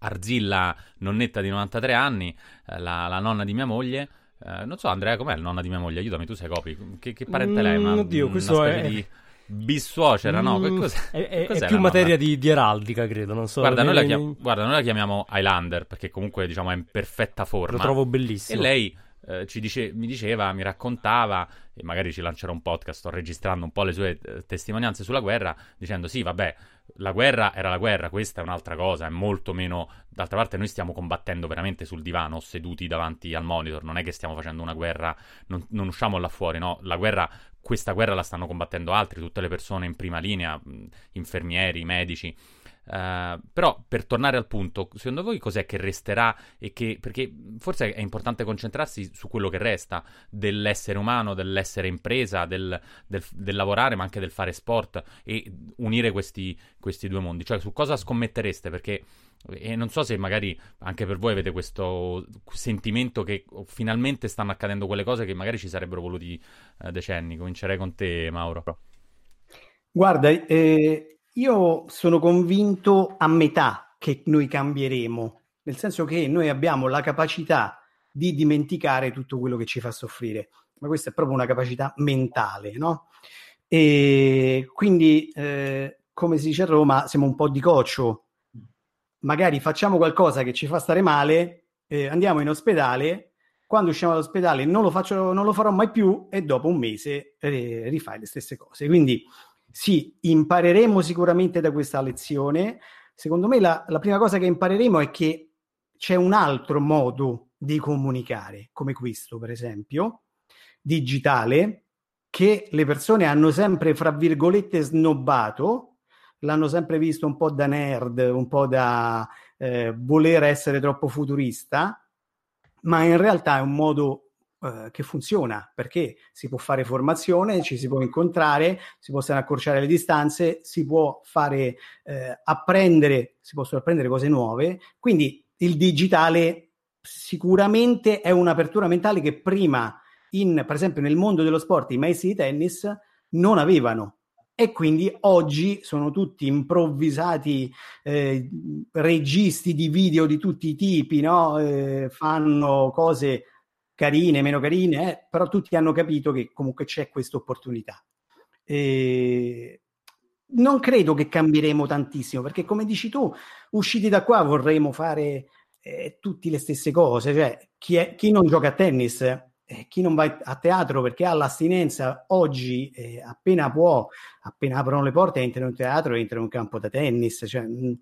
E: Arzilla nonnetta di 93 anni, uh, la, la, nonna di mia moglie, Uh, non so, Andrea, com'è il nonna di mia moglie? Aiutami, tu sei copi. Che, che parente mm, lei? Ma,
A: oddio, questo è...
E: di bissuocera, no?
A: Mm, cos'è? È, è, è più materia di, di, eraldica, credo. Non so.
E: Guarda, noi la, chiam- guarda, noi la chiamiamo Highlander perché comunque diciamo è in perfetta forma.
A: Lo trovo bellissimo.
E: E lei eh, dice, mi diceva, mi raccontava, e magari ci lancerò un podcast, sto registrando un po' le sue eh, testimonianze sulla guerra, dicendo sì, vabbè, la guerra era la guerra, questa è un'altra cosa, è molto meno... D'altra parte noi stiamo combattendo veramente sul divano, seduti davanti al monitor, non è che stiamo facendo una guerra, non, non usciamo là fuori, no? La guerra, questa guerra la stanno combattendo altri, tutte le persone in prima linea, infermieri, medici. Uh, però per tornare al punto, secondo voi cos'è che resterà e che perché forse è importante concentrarsi su quello che resta dell'essere umano, dell'essere impresa, del, del, del lavorare, ma anche del fare sport e unire questi, questi due mondi. Cioè, su cosa scommettereste? Perché e non so se magari anche per voi avete questo sentimento che finalmente stanno accadendo quelle cose che magari ci sarebbero voluti eh, decenni. Comincerei con te, Mauro.
C: Guarda, eh, io sono convinto a metà che noi cambieremo, nel senso che noi abbiamo la capacità di dimenticare tutto quello che ci fa soffrire, ma questa è proprio una capacità mentale, no? E quindi, eh, come si dice a Roma, siamo un po' di coccio, magari facciamo qualcosa che ci fa stare male, eh, andiamo in ospedale, quando usciamo dall'ospedale non lo, faccio, non lo farò mai più e dopo un mese eh, rifai le stesse cose. Quindi sì, impareremo sicuramente da questa lezione. Secondo me la, la prima cosa che impareremo è che c'è un altro modo di comunicare, come questo per esempio, digitale, che le persone hanno sempre, fra virgolette, snobbato, l'hanno sempre visto un po' da nerd, un po' da eh, voler essere troppo futurista, ma in realtà è un modo eh, che funziona perché si può fare formazione, ci si può incontrare, si possono accorciare le distanze, si può fare eh, apprendere, si possono apprendere cose nuove. Quindi il digitale sicuramente è un'apertura mentale che prima, in, per esempio, nel mondo dello sport, i maestri di tennis non avevano. E quindi oggi sono tutti improvvisati eh, registi di video di tutti i tipi, no? eh, fanno cose carine, meno carine, eh, però tutti hanno capito che comunque c'è questa opportunità. E non credo che cambieremo tantissimo, perché come dici tu, usciti da qua vorremmo fare eh, tutte le stesse cose, cioè chi, è, chi non gioca a tennis, eh, chi non va a teatro perché ha l'astinenza, oggi eh, appena può, appena aprono le porte, entra in un teatro, entra in un campo da tennis, cioè, mh, mm,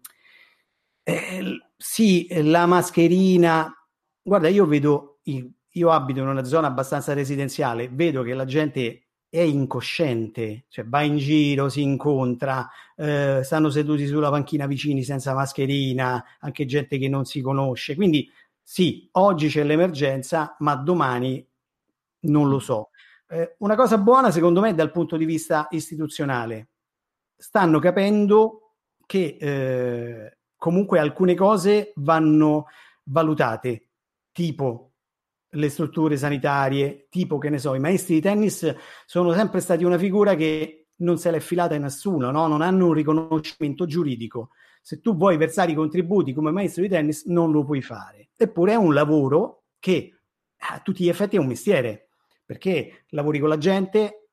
C: eh, sì, la mascherina, guarda, io vedo i io abito in una zona abbastanza residenziale, vedo che la gente è incosciente, cioè va in giro, si incontra, eh, stanno seduti sulla panchina vicini senza mascherina, anche gente che non si conosce. Quindi sì, oggi c'è l'emergenza, ma domani non lo so. Eh, una cosa buona secondo me dal punto di vista istituzionale, stanno capendo che eh, comunque alcune cose vanno valutate, tipo le strutture sanitarie, tipo che ne so, i maestri di tennis sono sempre stati una figura che non se l'è filata in nessuno, no? non hanno un riconoscimento giuridico. Se tu vuoi versare i contributi come maestro di tennis, non lo puoi fare. Eppure è un lavoro che a tutti gli effetti è un mestiere, perché lavori con la gente,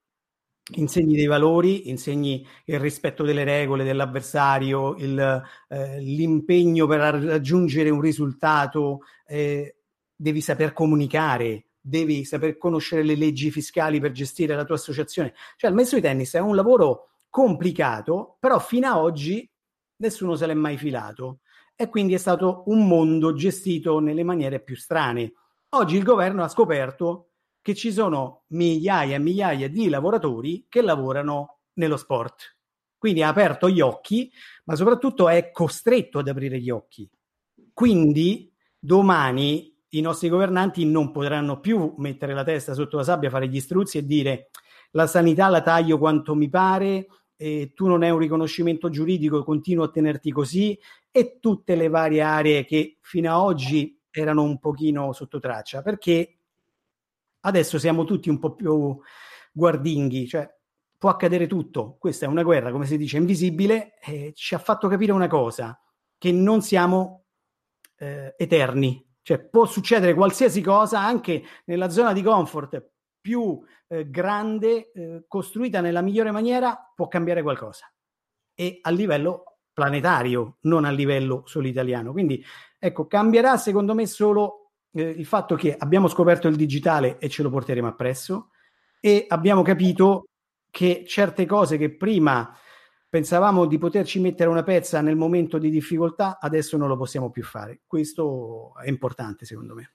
C: insegni dei valori, insegni il rispetto delle regole dell'avversario, il, eh, l'impegno per raggiungere un risultato. Eh, devi saper comunicare, devi saper conoscere le leggi fiscali per gestire la tua associazione. Cioè il maestro di tennis è un lavoro complicato, però fino ad oggi nessuno se l'è mai filato e quindi è stato un mondo gestito nelle maniere più strane. Oggi il governo ha scoperto che ci sono migliaia e migliaia di lavoratori che lavorano nello sport. Quindi ha aperto gli occhi, ma soprattutto è costretto ad aprire gli occhi. Quindi domani i nostri governanti non potranno più mettere la testa sotto la sabbia, fare gli struzzi e dire la sanità la taglio quanto mi pare, tu non hai un riconoscimento giuridico, continuo a tenerti così e tutte le varie aree che fino ad oggi erano un pochino sotto traccia, perché adesso siamo tutti un po' più guardinghi, cioè può accadere tutto, questa è una guerra, come si dice, invisibile, e ci ha fatto capire una cosa, che non siamo eh, eterni, cioè può succedere qualsiasi cosa anche nella zona di comfort più eh, grande, eh, costruita nella migliore maniera, può cambiare qualcosa. E a livello planetario, non a livello solo italiano. Quindi ecco, cambierà secondo me solo eh, il fatto che abbiamo scoperto il digitale e ce lo porteremo appresso e abbiamo capito che certe cose che prima Pensavamo di poterci mettere una pezza nel momento di difficoltà, adesso non lo possiamo più fare. Questo è importante secondo me.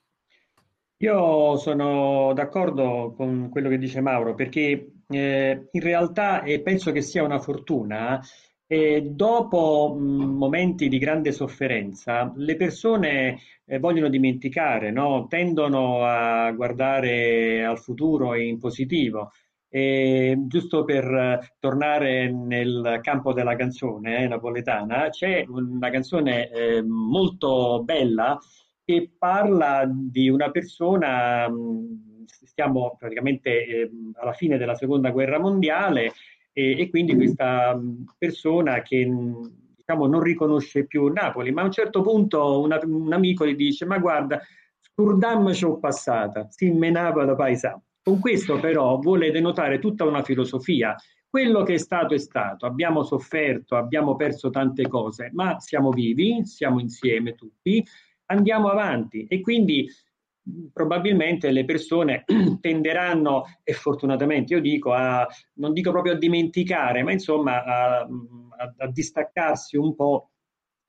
D: Io sono d'accordo con quello che dice Mauro perché eh, in realtà, e penso che sia una fortuna, E dopo mh, momenti di grande sofferenza, le persone eh, vogliono dimenticare, no? Tendono a guardare al futuro in positivo. E, giusto per tornare nel campo della canzone eh, napoletana, c'è una canzone eh, molto bella che parla di una persona, mh, stiamo praticamente eh, alla fine della seconda guerra mondiale, e, e quindi questa persona che diciamo, non riconosce più Napoli, ma a un certo punto una, un amico gli dice ma guarda, scurdam ci ho passata, si menava da paesà. Con questo però vuole denotare tutta una filosofia. Quello che è stato è stato, abbiamo sofferto, abbiamo perso tante cose, ma siamo vivi, siamo insieme tutti, andiamo avanti e quindi probabilmente le persone tenderanno, e fortunatamente io dico, a, non dico proprio a dimenticare, ma insomma a, a, a distaccarsi un po'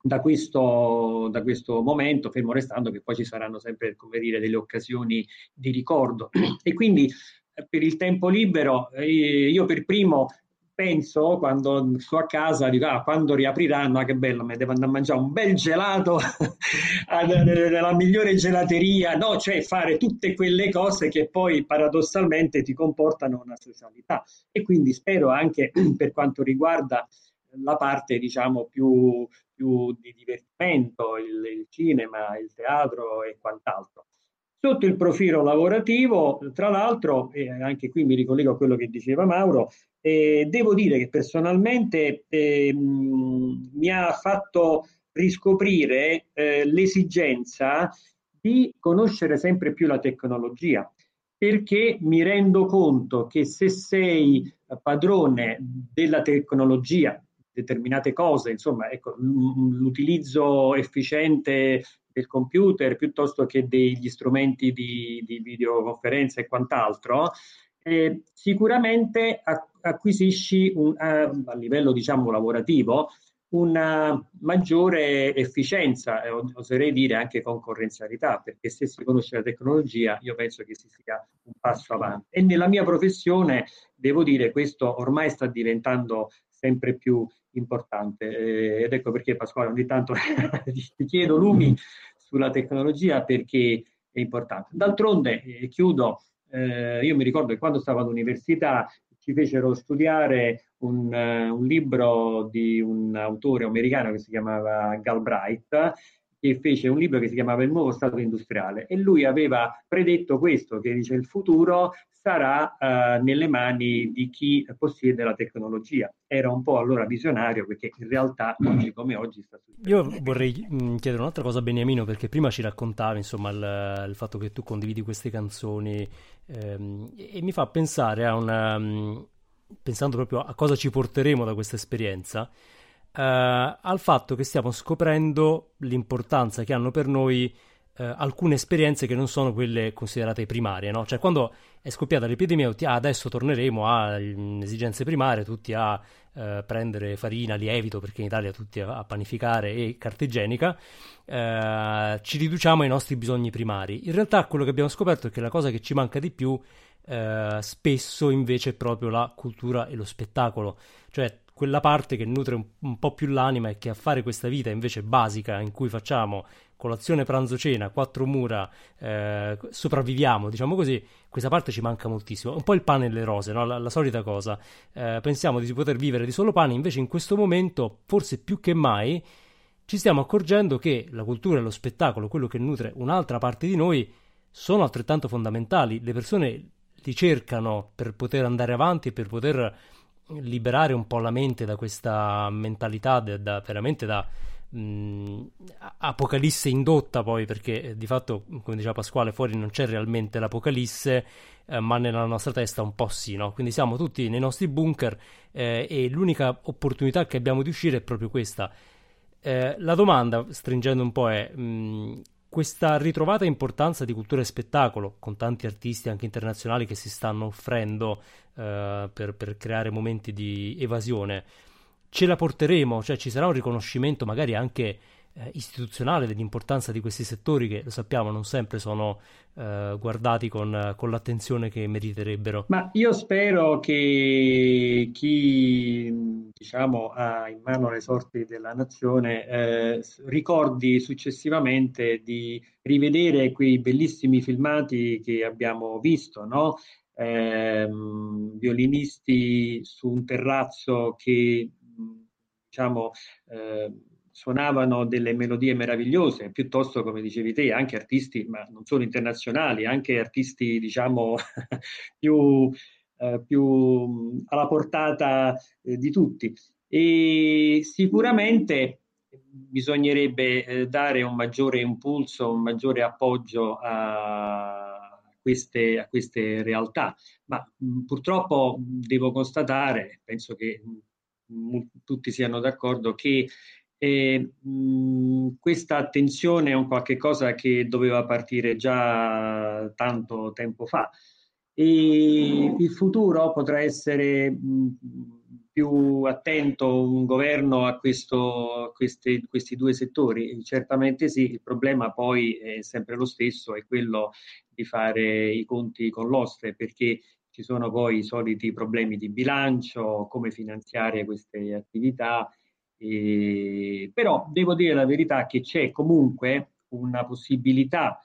D: da questo, da questo, momento, fermo restando che poi ci saranno sempre, come dire, delle occasioni di ricordo. E quindi per il tempo libero, eh, io per primo penso quando sto a casa, dico, ah, quando riapriranno, ah, che bello, mi devo andare a mangiare un bel gelato nella migliore gelateria, no? Cioè fare tutte quelle cose che poi paradossalmente ti comportano una socialità. E quindi spero anche per quanto riguarda la parte, diciamo, più, più di divertimento, il, il cinema, il teatro e quant'altro. Sotto il profilo lavorativo, tra l'altro, e anche qui mi ricollego a quello che diceva Mauro, eh, devo dire che personalmente eh, mi ha fatto riscoprire eh, l'esigenza di conoscere sempre più la tecnologia, perché mi rendo conto che se sei padrone della tecnologia, determinate cose, insomma, ecco, l'utilizzo efficiente del computer piuttosto che degli strumenti di, di videoconferenza e quant'altro, eh, sicuramente acquisisci un, uh, a livello diciamo lavorativo una maggiore efficienza e oserei dire anche concorrenzialità perché se si conosce la tecnologia io penso che si sia un passo avanti. E nella mia professione devo dire questo ormai sta diventando sempre più importante. Eh, ed ecco perché Pasquale ogni tanto ti chiedo lumi sulla tecnologia perché è importante. D'altronde eh, chiudo eh, io mi ricordo che quando stavo all'università ci fecero studiare un, uh, un, libro di un autore americano che si chiamava Galbraith che fece un libro che si chiamava Il nuovo Stato industriale. E lui aveva predetto questo, che dice il futuro sarà uh, nelle mani di chi possiede la tecnologia. Era un po' allora visionario perché in realtà oggi come oggi sta
A: succedendo. Io vorrei mm, chiedere un'altra cosa a Beniamino perché prima ci raccontavi insomma il, il fatto che tu condividi queste canzoni ehm, e mi fa pensare a una... Mm, pensando proprio a cosa ci porteremo da questa esperienza, eh, al fatto che stiamo scoprendo l'importanza che hanno per noi eh, alcune esperienze che non sono quelle considerate primarie, no? Cioè quando è scoppiata l'epidemia, ah, adesso torneremo a esigenze primarie, tutti a eh, prendere farina, lievito, perché in Italia tutti a, a panificare e carta igienica, eh, ci riduciamo ai nostri bisogni primari. In realtà quello che abbiamo scoperto è che la cosa che ci manca di più eh, spesso invece è proprio la cultura e lo spettacolo, cioè quella parte che nutre un, un, po' più l'anima e che a fare questa vita invece basica in cui facciamo colazione, pranzo, cena, quattro mura, eh, sopravviviamo, diciamo così, questa parte ci manca moltissimo. Un po' il pane e le rose, no? la, la, solita cosa. Eh, pensiamo di poter vivere di solo pane, invece in questo momento, forse più che mai, ci stiamo accorgendo che la cultura e lo spettacolo, quello che nutre un'altra parte di noi, sono altrettanto fondamentali. Le persone li cercano per poter andare avanti per poter liberare un po' la mente da questa mentalità da, da, veramente da mh, apocalisse indotta poi perché eh, di fatto come diceva Pasquale fuori non c'è realmente l'apocalisse eh, ma nella nostra testa un po' sì no? quindi siamo tutti nei nostri bunker eh, e l'unica opportunità che abbiamo di uscire è proprio questa eh, la domanda stringendo un po' è mh, questa ritrovata importanza di cultura e spettacolo, con tanti artisti anche internazionali che si stanno offrendo uh, per, per, creare momenti di evasione, ce la porteremo? Cioè ci sarà un riconoscimento magari anche eh, istituzionale dell'importanza di questi settori che lo sappiamo non sempre sono eh, guardati con, con, l'attenzione che meriterebbero.
D: Ma io spero che chi diciamo, ha in mano le sorti della nazione eh, ricordi successivamente di rivedere quei bellissimi filmati che abbiamo visto, no? ehm, violinisti su un terrazzo che diciamo, eh, suonavano delle melodie meravigliose, piuttosto come dicevi te, anche artisti, ma non solo internazionali, anche artisti diciamo più, eh, più alla portata eh, di tutti. E sicuramente bisognerebbe eh, dare un maggiore impulso, un maggiore appoggio a queste, a queste realtà, ma mh, purtroppo devo constatare, penso che tutti siano d'accordo, che e, mh, questa attenzione è un qualche cosa che doveva partire già tanto tempo fa e il futuro potrà essere mh, più attento un governo a, questo, a queste, questi due settori? Certamente sì, il problema poi è sempre lo stesso, è quello di fare i conti con l'ostre, perché ci sono poi i soliti problemi di bilancio, come finanziare queste attività eh, però devo dire la verità che c'è comunque una possibilità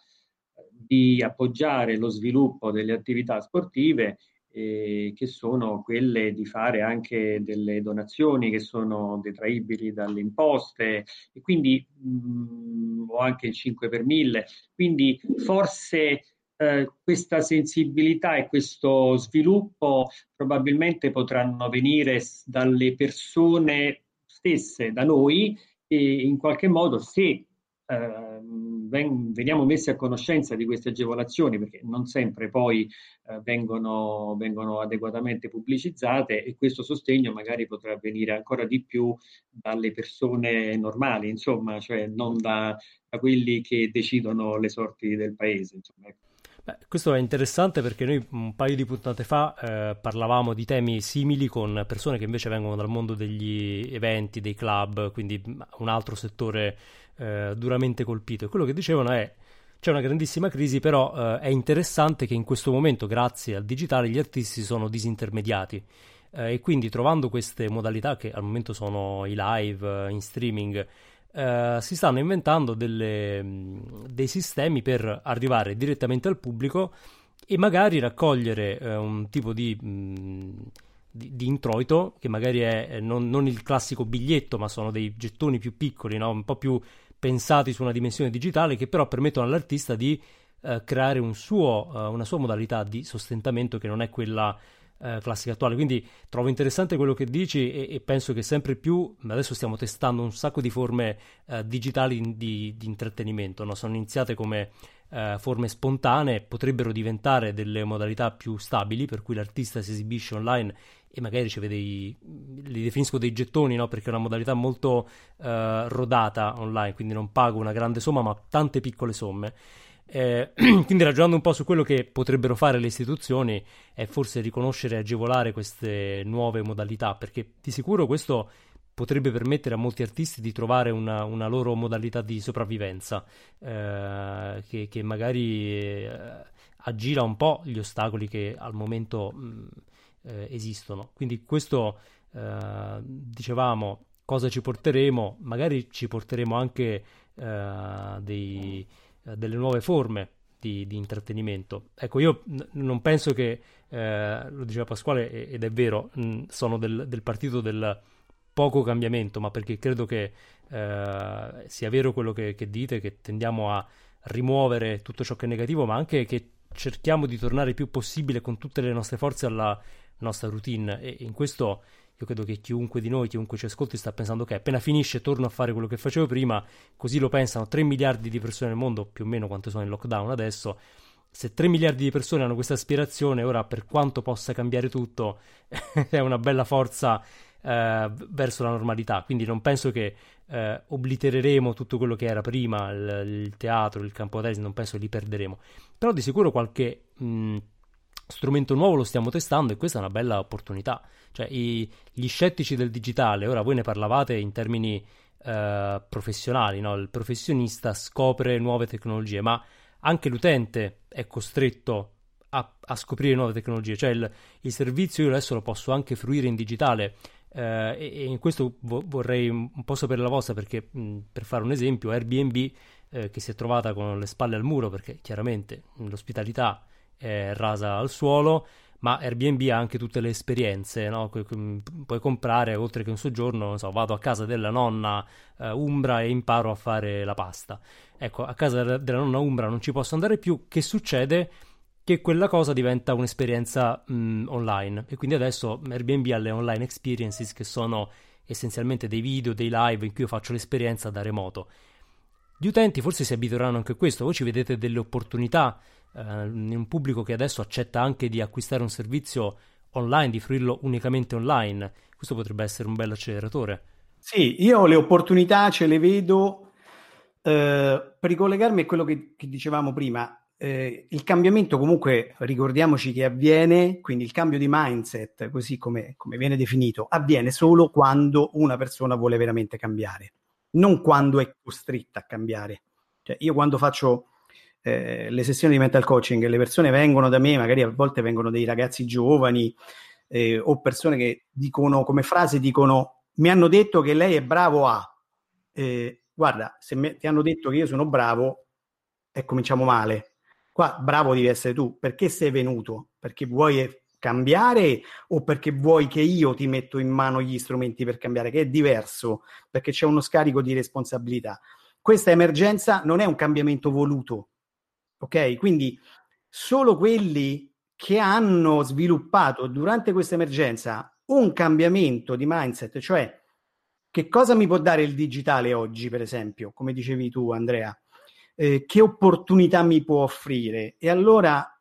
D: eh, di appoggiare lo sviluppo delle attività sportive eh, che sono quelle di fare anche delle donazioni che sono detraibili dalle imposte e quindi mh, mm, o anche il 5 per 1000 quindi forse eh, questa sensibilità e questo sviluppo probabilmente potranno venire dalle persone stesse da noi e in qualche modo se eh, ven- veniamo messi a conoscenza di queste agevolazioni, perché non sempre poi eh, vengono, vengono, adeguatamente pubblicizzate e questo sostegno magari potrà venire ancora di più dalle persone normali, insomma, cioè non da, da quelli che decidono le sorti del paese. Insomma.
A: Beh, questo è interessante perché noi un paio di puntate fa eh, parlavamo di temi simili con persone che invece vengono dal mondo degli eventi, dei club, quindi un altro settore eh, duramente colpito. E quello che dicevano è c'è una grandissima crisi, però eh, è interessante che in questo momento, grazie al digitale, gli artisti sono disintermediati. Eh, e quindi trovando queste modalità che al momento sono i live, eh, in streaming, eh, si stanno inventando delle, dei sistemi per arrivare direttamente al pubblico e magari raccogliere uh, un tipo di, mh, di, di, introito che magari è non, non, il classico biglietto, ma sono dei gettoni più piccoli, no? un po' più pensati su una dimensione digitale che però permettono all'artista di uh, creare un suo, una sua modalità di sostentamento che non è quella eh, classica attuale. Quindi trovo interessante quello che dici e, e, penso che sempre più, adesso stiamo testando un sacco di forme eh, digitali di, di intrattenimento, no? sono iniziate come eh, forme spontanee, potrebbero diventare delle modalità più stabili per cui l'artista si esibisce online e magari ci vede dei, li definisco dei gettoni, no? perché è una modalità molto eh, rodata online, quindi non pago una grande somma ma tante piccole somme. Eh, quindi ragionando un po' su quello che potrebbero fare le istituzioni è forse riconoscere e agevolare queste nuove modalità, perché di sicuro questo potrebbe permettere a molti artisti di trovare una, una loro modalità di sopravvivenza eh, che, che, magari eh, aggira un po' gli ostacoli che al momento mh, eh, esistono. Quindi questo eh, dicevamo cosa ci porteremo, magari ci porteremo anche eh, dei delle nuove forme di, di, intrattenimento. Ecco, io n- non penso che, eh, lo diceva Pasquale ed è vero, mh, sono del, del, partito del poco cambiamento, ma perché credo che eh, sia vero quello che, che dite, che tendiamo a rimuovere tutto ciò che è negativo, ma anche che cerchiamo di tornare il più possibile con tutte le nostre forze alla nostra routine e in questo io credo che chiunque di noi, chiunque ci ascolti, sta pensando che appena finisce torno a fare quello che facevo prima, così lo pensano 3 miliardi di persone nel mondo, più o meno quante sono in lockdown adesso. Se 3 miliardi di persone hanno questa aspirazione, ora per quanto possa cambiare tutto, è una bella forza eh, verso la normalità. Quindi non penso che eh, oblitereremo tutto quello che era prima, il, il teatro, il campo tesi, non penso che li perderemo. Però di sicuro qualche... Mh, strumento nuovo lo stiamo testando e questa è una bella opportunità. Cioè, i, gli scettici del digitale, ora voi ne parlavate in termini eh, professionali, no? il professionista scopre nuove tecnologie, ma anche l'utente è costretto a, a scoprire nuove tecnologie, cioè il, il, servizio io adesso lo posso anche fruire in digitale eh, e, e, in questo vo- vorrei un po' sapere la vostra perché mh, per fare un esempio Airbnb eh, che si è trovata con le spalle al muro perché chiaramente l'ospitalità è rasa al suolo ma Airbnb ha anche tutte le esperienze, no? puoi comprare oltre che un soggiorno, so, vado a casa della nonna uh, Umbra e imparo a fare la pasta. Ecco, a casa della nonna Umbra non ci posso andare più, che succede? Che quella cosa diventa un'esperienza mh, online e quindi adesso Airbnb ha le online experiences che sono essenzialmente dei video, dei live in cui io faccio l'esperienza da remoto. Gli utenti forse si abitueranno anche a questo, voi ci vedete delle opportunità eh, un pubblico che adesso accetta anche di acquistare un servizio online, di fruirlo unicamente online. Questo potrebbe essere un bel acceleratore.
C: Sì, io le opportunità ce le vedo eh, per ricollegarmi a quello che, che dicevamo prima. Eh, il cambiamento comunque ricordiamoci che avviene, quindi il cambio di mindset, così come, come viene definito, avviene solo quando una persona vuole veramente cambiare, non quando è costretta a cambiare. Cioè, io quando faccio eh, le sessioni di mental coaching, le persone vengono da me, magari a volte vengono dei ragazzi giovani eh, o persone che dicono come frase dicono mi hanno detto che lei è bravo a eh, guarda, se me, ti hanno detto che io sono bravo e cominciamo male. Qua bravo devi essere tu, perché sei venuto? Perché vuoi cambiare o perché vuoi che io ti metto in mano gli strumenti per cambiare, che è diverso, perché c'è uno scarico di responsabilità. Questa emergenza non è un cambiamento voluto, Ok? Quindi solo quelli che hanno sviluppato durante questa emergenza un cambiamento di mindset, cioè che cosa mi può dare il digitale oggi, per esempio, come dicevi tu, Andrea? Eh, che opportunità mi può offrire? E allora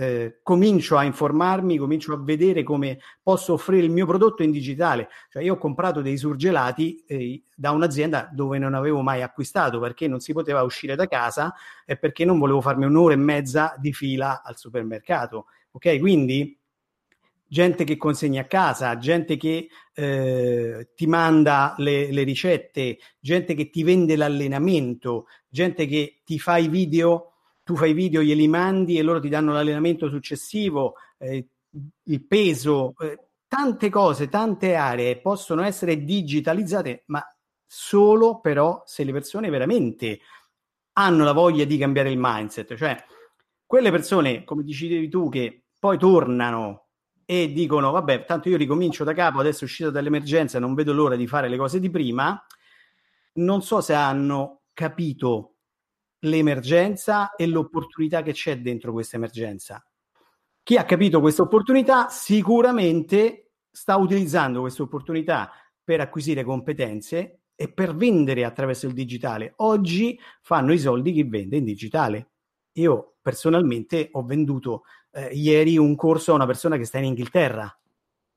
C: eh, comincio a informarmi, comincio a vedere come posso offrire il mio prodotto in digitale. Cioè, io ho comprato dei surgelati eh, da un'azienda dove non avevo mai acquistato perché non si poteva uscire da casa e perché non volevo farmi un'ora e mezza di fila al supermercato. Ok, quindi gente che consegna a casa, gente che eh, ti manda le, le, ricette, gente che ti vende l'allenamento, gente che ti fa i video tu fai video, glieli mandi e loro ti danno l'allenamento successivo, eh, il peso, eh, tante cose, tante aree possono essere digitalizzate, ma solo però se le persone veramente hanno la voglia di cambiare il mindset, cioè quelle persone, come dicevi tu, che poi tornano e dicono vabbè, tanto io ricomincio da capo, adesso uscito dall'emergenza, non vedo l'ora di fare le cose di prima, non so se hanno capito l'emergenza e l'opportunità che c'è dentro questa emergenza. Chi ha capito questa opportunità sicuramente sta utilizzando questa opportunità per acquisire competenze e per vendere attraverso il digitale. Oggi fanno i soldi chi vende in digitale. Io personalmente ho venduto eh, ieri un corso a una persona che sta in Inghilterra,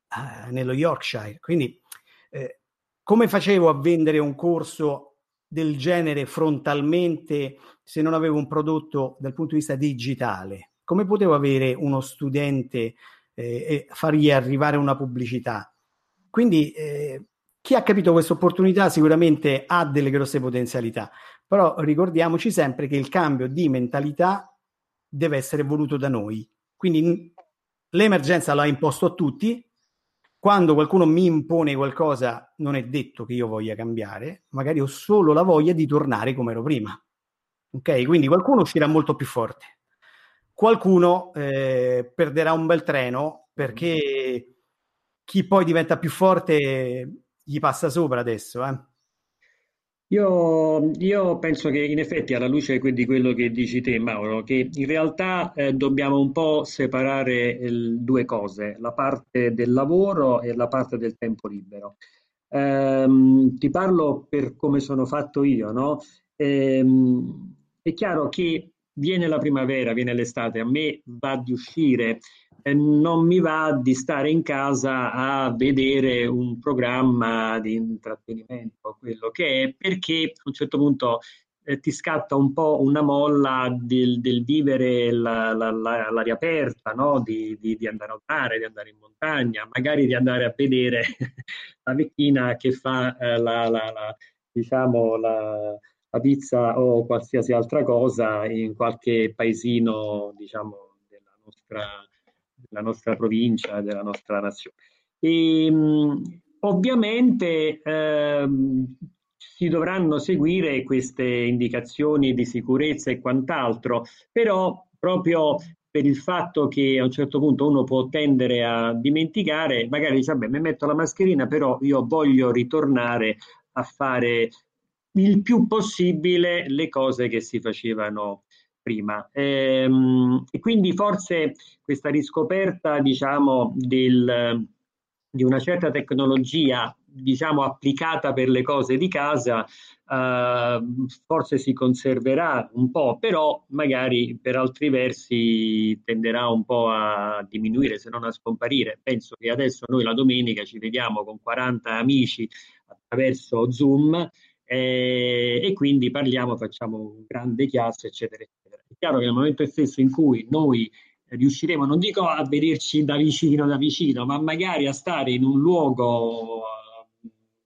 C: eh, nello Yorkshire. Quindi, eh, come facevo a vendere un corso del genere frontalmente se non avevo un prodotto dal punto di vista digitale? Come potevo avere uno studente eh, e fargli arrivare una pubblicità? Quindi eh, chi ha capito questa opportunità sicuramente ha delle grosse potenzialità, però ricordiamoci sempre che il cambio di mentalità deve essere voluto da noi. Quindi l'emergenza l'ha imposto a tutti, quando qualcuno mi impone qualcosa, non è detto che io voglia cambiare, magari ho solo la voglia di tornare come ero prima. Ok? Quindi qualcuno uscirà molto più forte, qualcuno eh, perderà un bel treno perché chi poi diventa più forte gli passa sopra adesso. Eh?
D: Io, io, penso che in effetti, alla luce di quello che dici te, Mauro, che in realtà eh, dobbiamo un po' separare il, due cose, la parte del lavoro e la parte del tempo libero. Ehm, ti parlo per come sono fatto io, no? Ehm, è chiaro che viene la primavera, viene l'estate, a me va di uscire, non mi va di stare in casa a vedere un programma di intrattenimento, quello che è, perché a un certo punto eh, ti scatta un po' una molla del, del vivere la, la, la, l'aria aperta, no? di, di, di, andare a nuotare, di andare in montagna, magari di andare a vedere la vecchina che fa eh, la, diciamo, la, la pizza o qualsiasi altra cosa in qualche paesino, diciamo, della nostra, della nostra provincia, della nostra nazione. E, ovviamente ehm, si dovranno seguire queste indicazioni di sicurezza e quant'altro, però proprio per il fatto che a un certo punto uno può tendere a dimenticare, magari dice, vabbè, mi metto la mascherina, però io voglio ritornare a fare il più possibile le cose che si facevano prima. Ehm, e quindi forse questa riscoperta, diciamo, del, di una certa tecnologia diciamo applicata per le cose di casa eh, forse si conserverà un po' però magari per altri versi tenderà un po' a diminuire se non a scomparire penso che adesso noi la domenica ci vediamo con 40 amici attraverso Zoom eh, e quindi parliamo facciamo un grande chiasso eccetera eccetera è chiaro che nel momento stesso in cui noi riusciremo non dico a vederci da vicino da vicino ma magari a stare in un luogo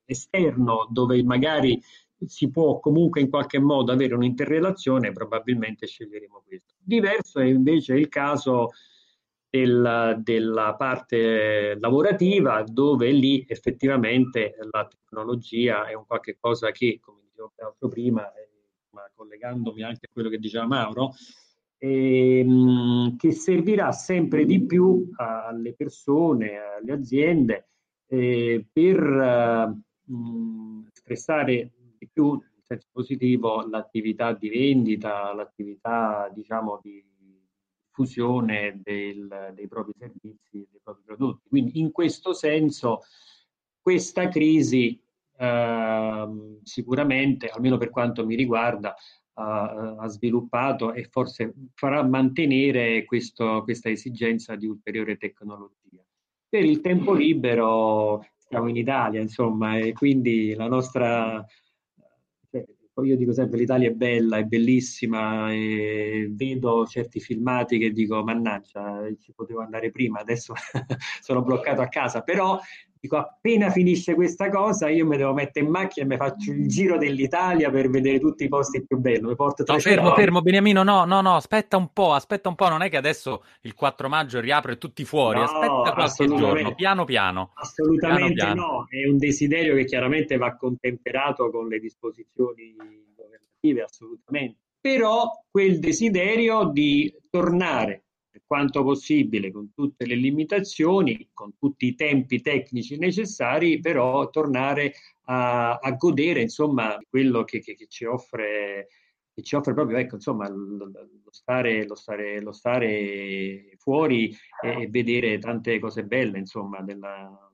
D: esterno dove magari si può comunque in qualche modo avere un'interrelazione, probabilmente sceglieremo questo. Diverso è invece il caso del, della parte lavorativa, dove lì effettivamente la tecnologia è un qualche cosa che, come dicevo prima, eh, ma collegandomi anche a quello che diceva Mauro, ehm, che servirà sempre di più alle persone, alle aziende, eh, per eh, stressare di più in senso positivo l'attività di vendita, l'attività diciamo di fusione del, dei propri servizi, dei propri prodotti. Quindi in questo senso questa crisi eh, sicuramente, almeno per quanto mi riguarda, ha sviluppato e forse farà mantenere questo, questa esigenza di ulteriore tecnologia. Per il tempo libero siamo in Italia, insomma, e quindi la nostra... Io dico sempre l'Italia è bella, è bellissima, e vedo certi filmati che dico, mannaggia, ci potevo andare prima, adesso sono bloccato a casa, però dico appena finisce questa cosa io mi devo mettere in macchina e mi faccio il giro dell'Italia per vedere tutti i posti più belli. Mi porto
E: no, fermo, fermo, Beniamino, no, no, no, aspetta un po', aspetta un po', non è che adesso il 4 maggio riapre tutti fuori, no, aspetta qualche giorno, piano piano.
D: Assolutamente piano, piano. no, è un desiderio che chiaramente va contemperato con le disposizioni governative, assolutamente. Però quel desiderio di tornare quanto possibile con tutte le limitazioni, con tutti i tempi tecnici necessari, però tornare a, a godere insomma quello che, che, che, ci offre che ci offre proprio ecco, insomma, lo, stare, lo, stare, lo stare fuori e, e, vedere tante cose belle insomma, della,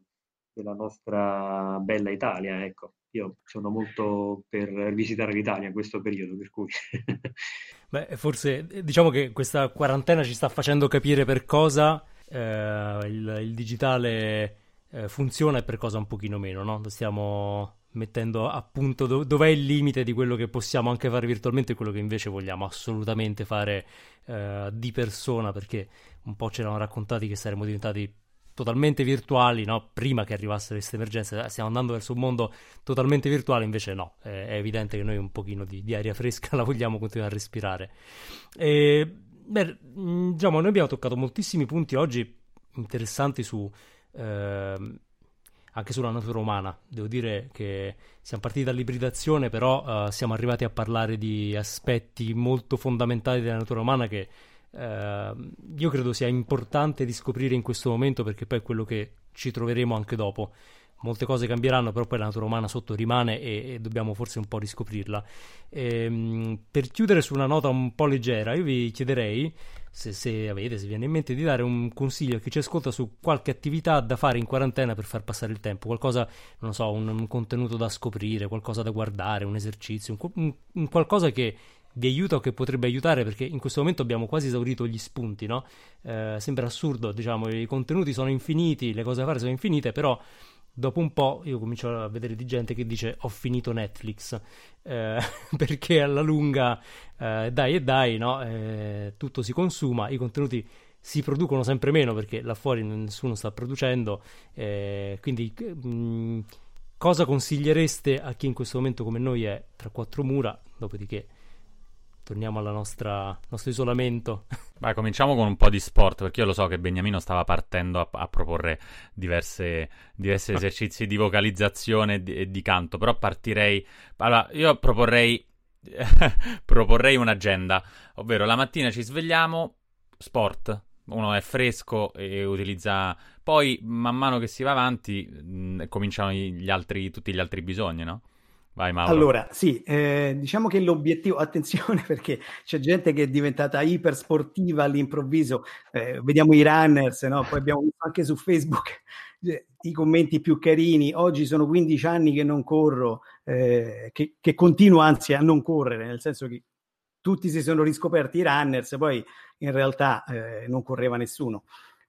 D: della nostra bella Italia. Ecco. Io sono molto per visitare l'Italia in questo periodo, per cui...
A: Beh, forse diciamo che questa quarantena ci sta facendo capire per cosa eh, il, il, digitale eh, funziona e per cosa un pochino meno, no? Stiamo mettendo a punto do- dov'è il limite di quello che possiamo anche fare virtualmente e quello che invece vogliamo assolutamente fare eh, di persona, perché un po' ci erano raccontati che saremmo diventati totalmente virtuali, no? prima che arrivassero queste emergenze, stiamo andando verso un mondo totalmente virtuale, invece no, è, è evidente che noi un pochino di, di, aria fresca la vogliamo continuare a respirare. E, beh, diciamo, noi abbiamo toccato moltissimi punti oggi interessanti su... Eh, anche sulla natura umana. Devo dire che siamo partiti dall'ibridazione, però uh, siamo arrivati a parlare di aspetti molto fondamentali della natura umana che eh, io credo sia importante di scoprire in questo momento perché poi è quello che ci troveremo anche dopo. Molte cose cambieranno, però poi la natura umana sotto rimane e, e dobbiamo forse un po' riscoprirla. E, ehm, per chiudere su una nota un po' leggera, io vi chiederei, se, se, avete, se viene in mente, di dare un consiglio a chi ci ascolta su qualche attività da fare in quarantena per far passare il tempo, qualcosa, non so, un, un contenuto da scoprire, qualcosa da guardare, un esercizio, un, un, un qualcosa che vi aiuta o che potrebbe aiutare perché in questo momento abbiamo quasi esaurito gli spunti, no? Eh, sembra assurdo, diciamo, i contenuti sono infiniti, le cose da fare sono infinite, però dopo un po' io comincio a vedere di gente che dice ho finito Netflix eh, perché alla lunga eh, dai e dai, no? Eh, tutto si consuma, i contenuti si producono sempre meno perché là fuori nessuno sta producendo, eh, quindi mh, mm, cosa consigliereste a chi in questo momento come noi è tra quattro mura, dopodiché torniamo al nostro isolamento.
E: Vai, cominciamo con un po' di sport, perché io lo so che Beniamino stava partendo a, a proporre diverse, diversi esercizi di vocalizzazione e di, di, canto, però partirei... Allora, io proporrei, proporrei un'agenda, ovvero la mattina ci svegliamo, sport, uno è fresco e utilizza... Poi, man mano che si va avanti, mh, cominciano gli altri, tutti gli altri bisogni, no? Vai Mauro.
C: Allora, sì, eh, diciamo che l'obiettivo, attenzione perché c'è gente che è diventata ipersportiva all'improvviso, eh, vediamo i runners, no? poi abbiamo visto anche su Facebook eh, i commenti più carini, oggi sono 15 anni che non corro, eh, che, che continuo anzi a non correre, nel senso che tutti si sono riscoperti i runners, poi in realtà eh, non correva nessuno.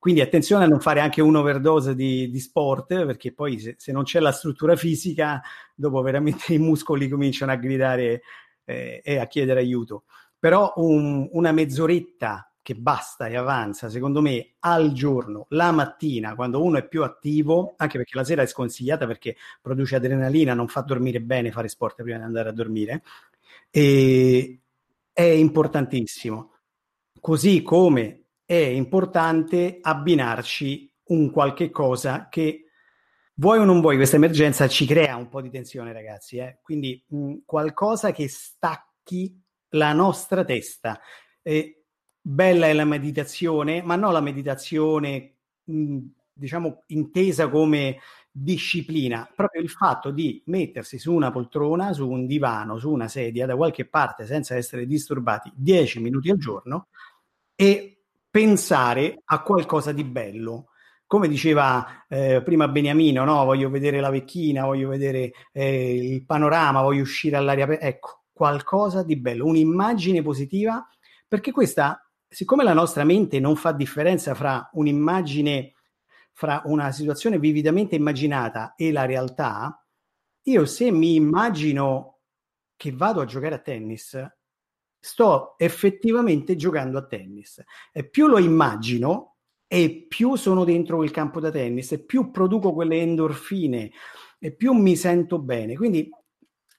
C: Quindi attenzione a non fare anche un'overdose di, di sport, perché poi se, se, non c'è la struttura fisica, dopo veramente i muscoli cominciano a gridare eh, e a chiedere aiuto. Però un, una mezz'oretta che basta e avanza, secondo me, al giorno, la mattina, quando uno è più attivo, anche perché la sera è sconsigliata perché produce adrenalina, non fa dormire bene fare sport prima di andare a dormire, e è importantissimo. Così come è importante abbinarci un qualche cosa che vuoi o non vuoi, questa emergenza ci crea un po' di tensione, ragazzi. Eh? Quindi mh, qualcosa che stacchi la nostra testa. Eh, bella è la meditazione, ma non la meditazione, mh, diciamo, intesa come disciplina, proprio il fatto di mettersi su una poltrona, su un divano, su una sedia, da qualche parte senza essere disturbati 10 minuti al giorno e pensare a qualcosa di bello. Come diceva eh, prima Beniamino, no? voglio vedere la vecchina, voglio vedere eh, il panorama, voglio uscire all'aria aperta. Ecco, qualcosa di bello, un'immagine positiva, perché questa, siccome la nostra mente non fa differenza fra un'immagine, fra una situazione vividamente immaginata e la realtà, io se mi immagino che vado a giocare a tennis, sto effettivamente giocando a tennis. E più lo immagino e più sono dentro quel campo da tennis e più produco quelle endorfine e più mi sento bene. Quindi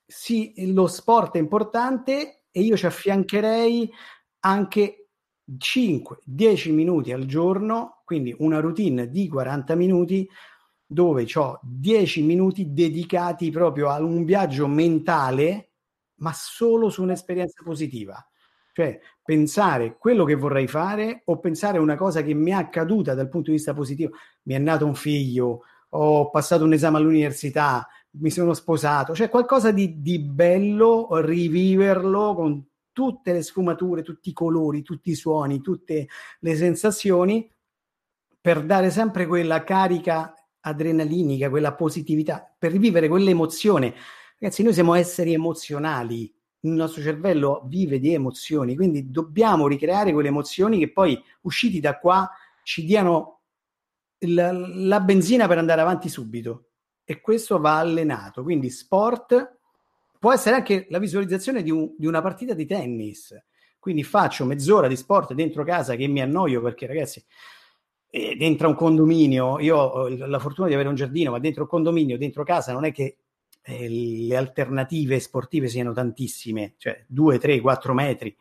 C: sì, lo sport è importante e io ci affiancherei anche 5-10 minuti al giorno, quindi una routine di 40 minuti dove ho 10 minuti dedicati proprio a un viaggio mentale ma solo su un'esperienza positiva. Cioè, pensare quello che vorrei fare o pensare una cosa che mi è accaduta dal punto di vista positivo. Mi è nato un figlio, ho passato un esame all'università, mi sono sposato, cioè qualcosa di, di bello, riviverlo con tutte le sfumature, tutti i colori, tutti i suoni, tutte le sensazioni, per dare sempre quella carica adrenalinica, quella positività, per rivivere quell'emozione Ragazzi, noi siamo esseri emozionali, il nostro cervello vive di emozioni, quindi dobbiamo ricreare quelle emozioni che poi, usciti da qua, ci diano la, la benzina per andare avanti subito. E questo va allenato. Quindi sport può essere anche la visualizzazione di, un, di una partita di tennis. Quindi faccio mezz'ora di sport dentro casa che mi annoio perché, ragazzi, eh, dentro un condominio, io ho la fortuna di avere un giardino, ma dentro un condominio, dentro casa, non è che eh, le alternative sportive siano tantissime, cioè 2, 3, 4 metri.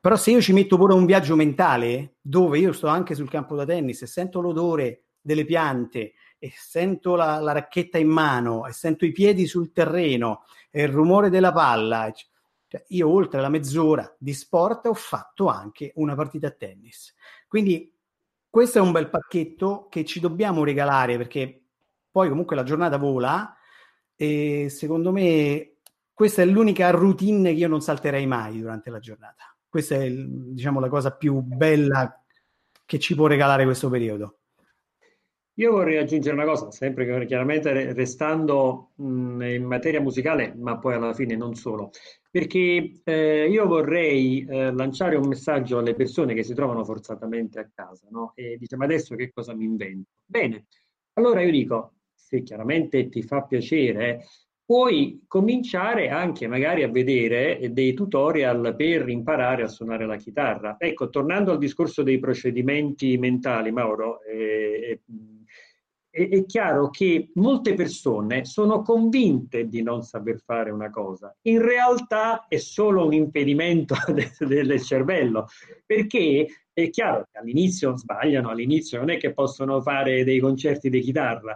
C: Però se io ci metto pure un viaggio mentale, dove io sto anche sul campo da tennis e sento l'odore delle piante e sento la, la racchetta in mano e sento i piedi sul terreno e il rumore della palla, cioè io oltre la mezz'ora di sport ho fatto anche una partita a tennis. Quindi questo è un bel pacchetto che ci dobbiamo regalare perché poi comunque la giornata vola e secondo me questa è l'unica routine che io non salterei mai durante la giornata. Questa è diciamo la cosa più bella che ci può regalare questo periodo.
D: Io vorrei aggiungere una cosa, sempre chiaramente restando mh, in materia musicale, ma poi alla fine non solo, perché eh, io vorrei eh, lanciare un messaggio alle persone che si trovano forzatamente a casa, no? E dice, ma adesso che cosa mi invento? Bene, allora io dico, se chiaramente ti fa piacere, puoi cominciare anche magari a vedere dei tutorial per imparare a suonare la chitarra. Ecco, tornando al discorso dei procedimenti mentali, Mauro, eh, è, è, chiaro che molte persone sono convinte di non saper fare una cosa. In realtà è solo un impedimento de, del cervello, perché è chiaro che all'inizio sbagliano, all'inizio non è che possono fare dei concerti di chitarra,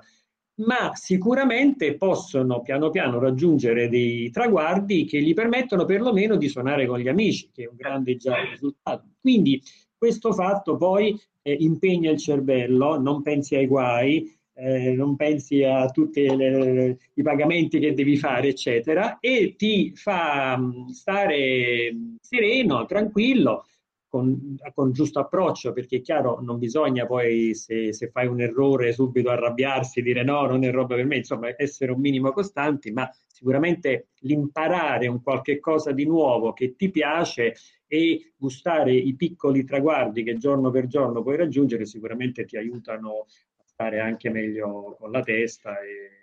D: ma sicuramente possono piano piano raggiungere dei traguardi che gli permettono perlomeno di suonare con gli amici, che è un grande già risultato. Quindi questo fatto poi eh, impegna il cervello, non pensi ai guai, eh, non pensi a tutti i pagamenti che devi fare, eccetera, e ti fa mm, stare sereno, tranquillo, con, con, giusto approccio, perché è chiaro, non bisogna poi, se, se, fai un errore, subito arrabbiarsi, dire no, non è roba per me, insomma, essere un minimo costanti, ma sicuramente l'imparare un qualche cosa di nuovo che ti piace e gustare i piccoli traguardi che giorno per giorno puoi raggiungere sicuramente ti aiutano stare anche meglio con la testa e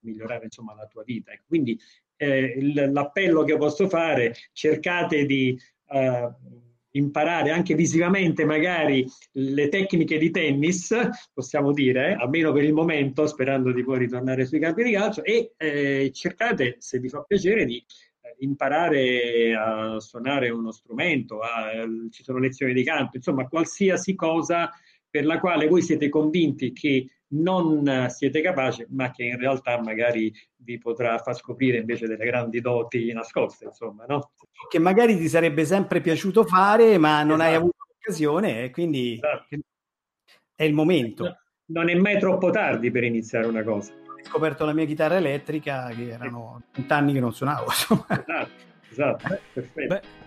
D: migliorare insomma la tua vita. Ecco, quindi eh, l'appello che posso fare, cercate di eh, imparare anche visivamente magari le tecniche di tennis, possiamo dire, almeno per il momento, sperando di poi ritornare sui campi di calcio, e eh, cercate, se vi fa piacere, di eh, imparare a suonare uno strumento, a, ci sono lezioni di canto, insomma qualsiasi cosa per la quale voi siete convinti che non siete capaci, ma che in realtà magari vi potrà far scoprire invece delle grandi doti nascoste, insomma, no?
C: Che magari ti sarebbe sempre piaciuto fare, ma non esatto. hai avuto l'occasione e quindi esatto. è il momento.
D: Non è mai troppo tardi per iniziare una cosa.
C: Ho scoperto la mia chitarra elettrica, che erano vent'anni che non suonavo.
D: Esatto, esatto, perfetto.
A: Beh.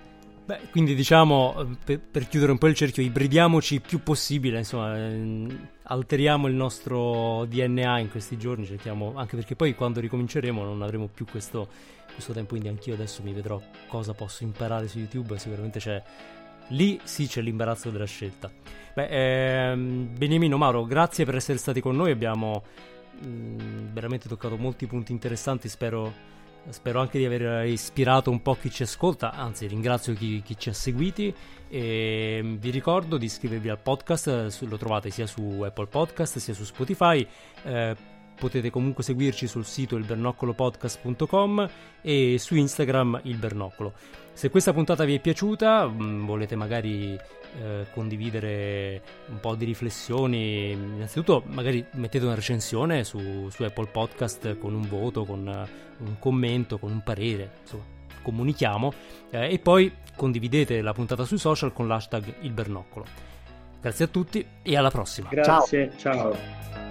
A: Beh, quindi diciamo, per, per, chiudere un po' il cerchio, ibridiamoci il più possibile, insomma, ehm, alteriamo il nostro DNA in questi giorni, cerchiamo, anche perché poi quando ricominceremo non avremo più questo, questo tempo, quindi anch'io adesso mi vedrò cosa posso imparare su YouTube, sicuramente c'è, lì sì c'è l'imbarazzo della scelta. Beh, ehm, Beniamino, Mauro, grazie per essere stati con noi, abbiamo mh, mm, veramente toccato molti punti interessanti, spero Spero anche di aver ispirato un po' chi ci ascolta, anzi ringrazio chi, chi ci ha seguiti e vi ricordo di iscrivervi al podcast, lo trovate sia su Apple Podcast sia su Spotify. Eh, potete comunque seguirci sul sito ilbernoccolopodcast.com e su Instagram il Bernoccolo. Se questa puntata vi è piaciuta, mm, volete magari eh, condividere un po' di riflessioni, innanzitutto magari mettete una recensione su, su Apple Podcast con un voto, con uh, un commento, con un parere, insomma, comunichiamo eh, e poi condividete la puntata sui social con l'hashtag il Bernoccolo. Grazie a tutti e alla prossima.
D: Grazie, ciao. ciao.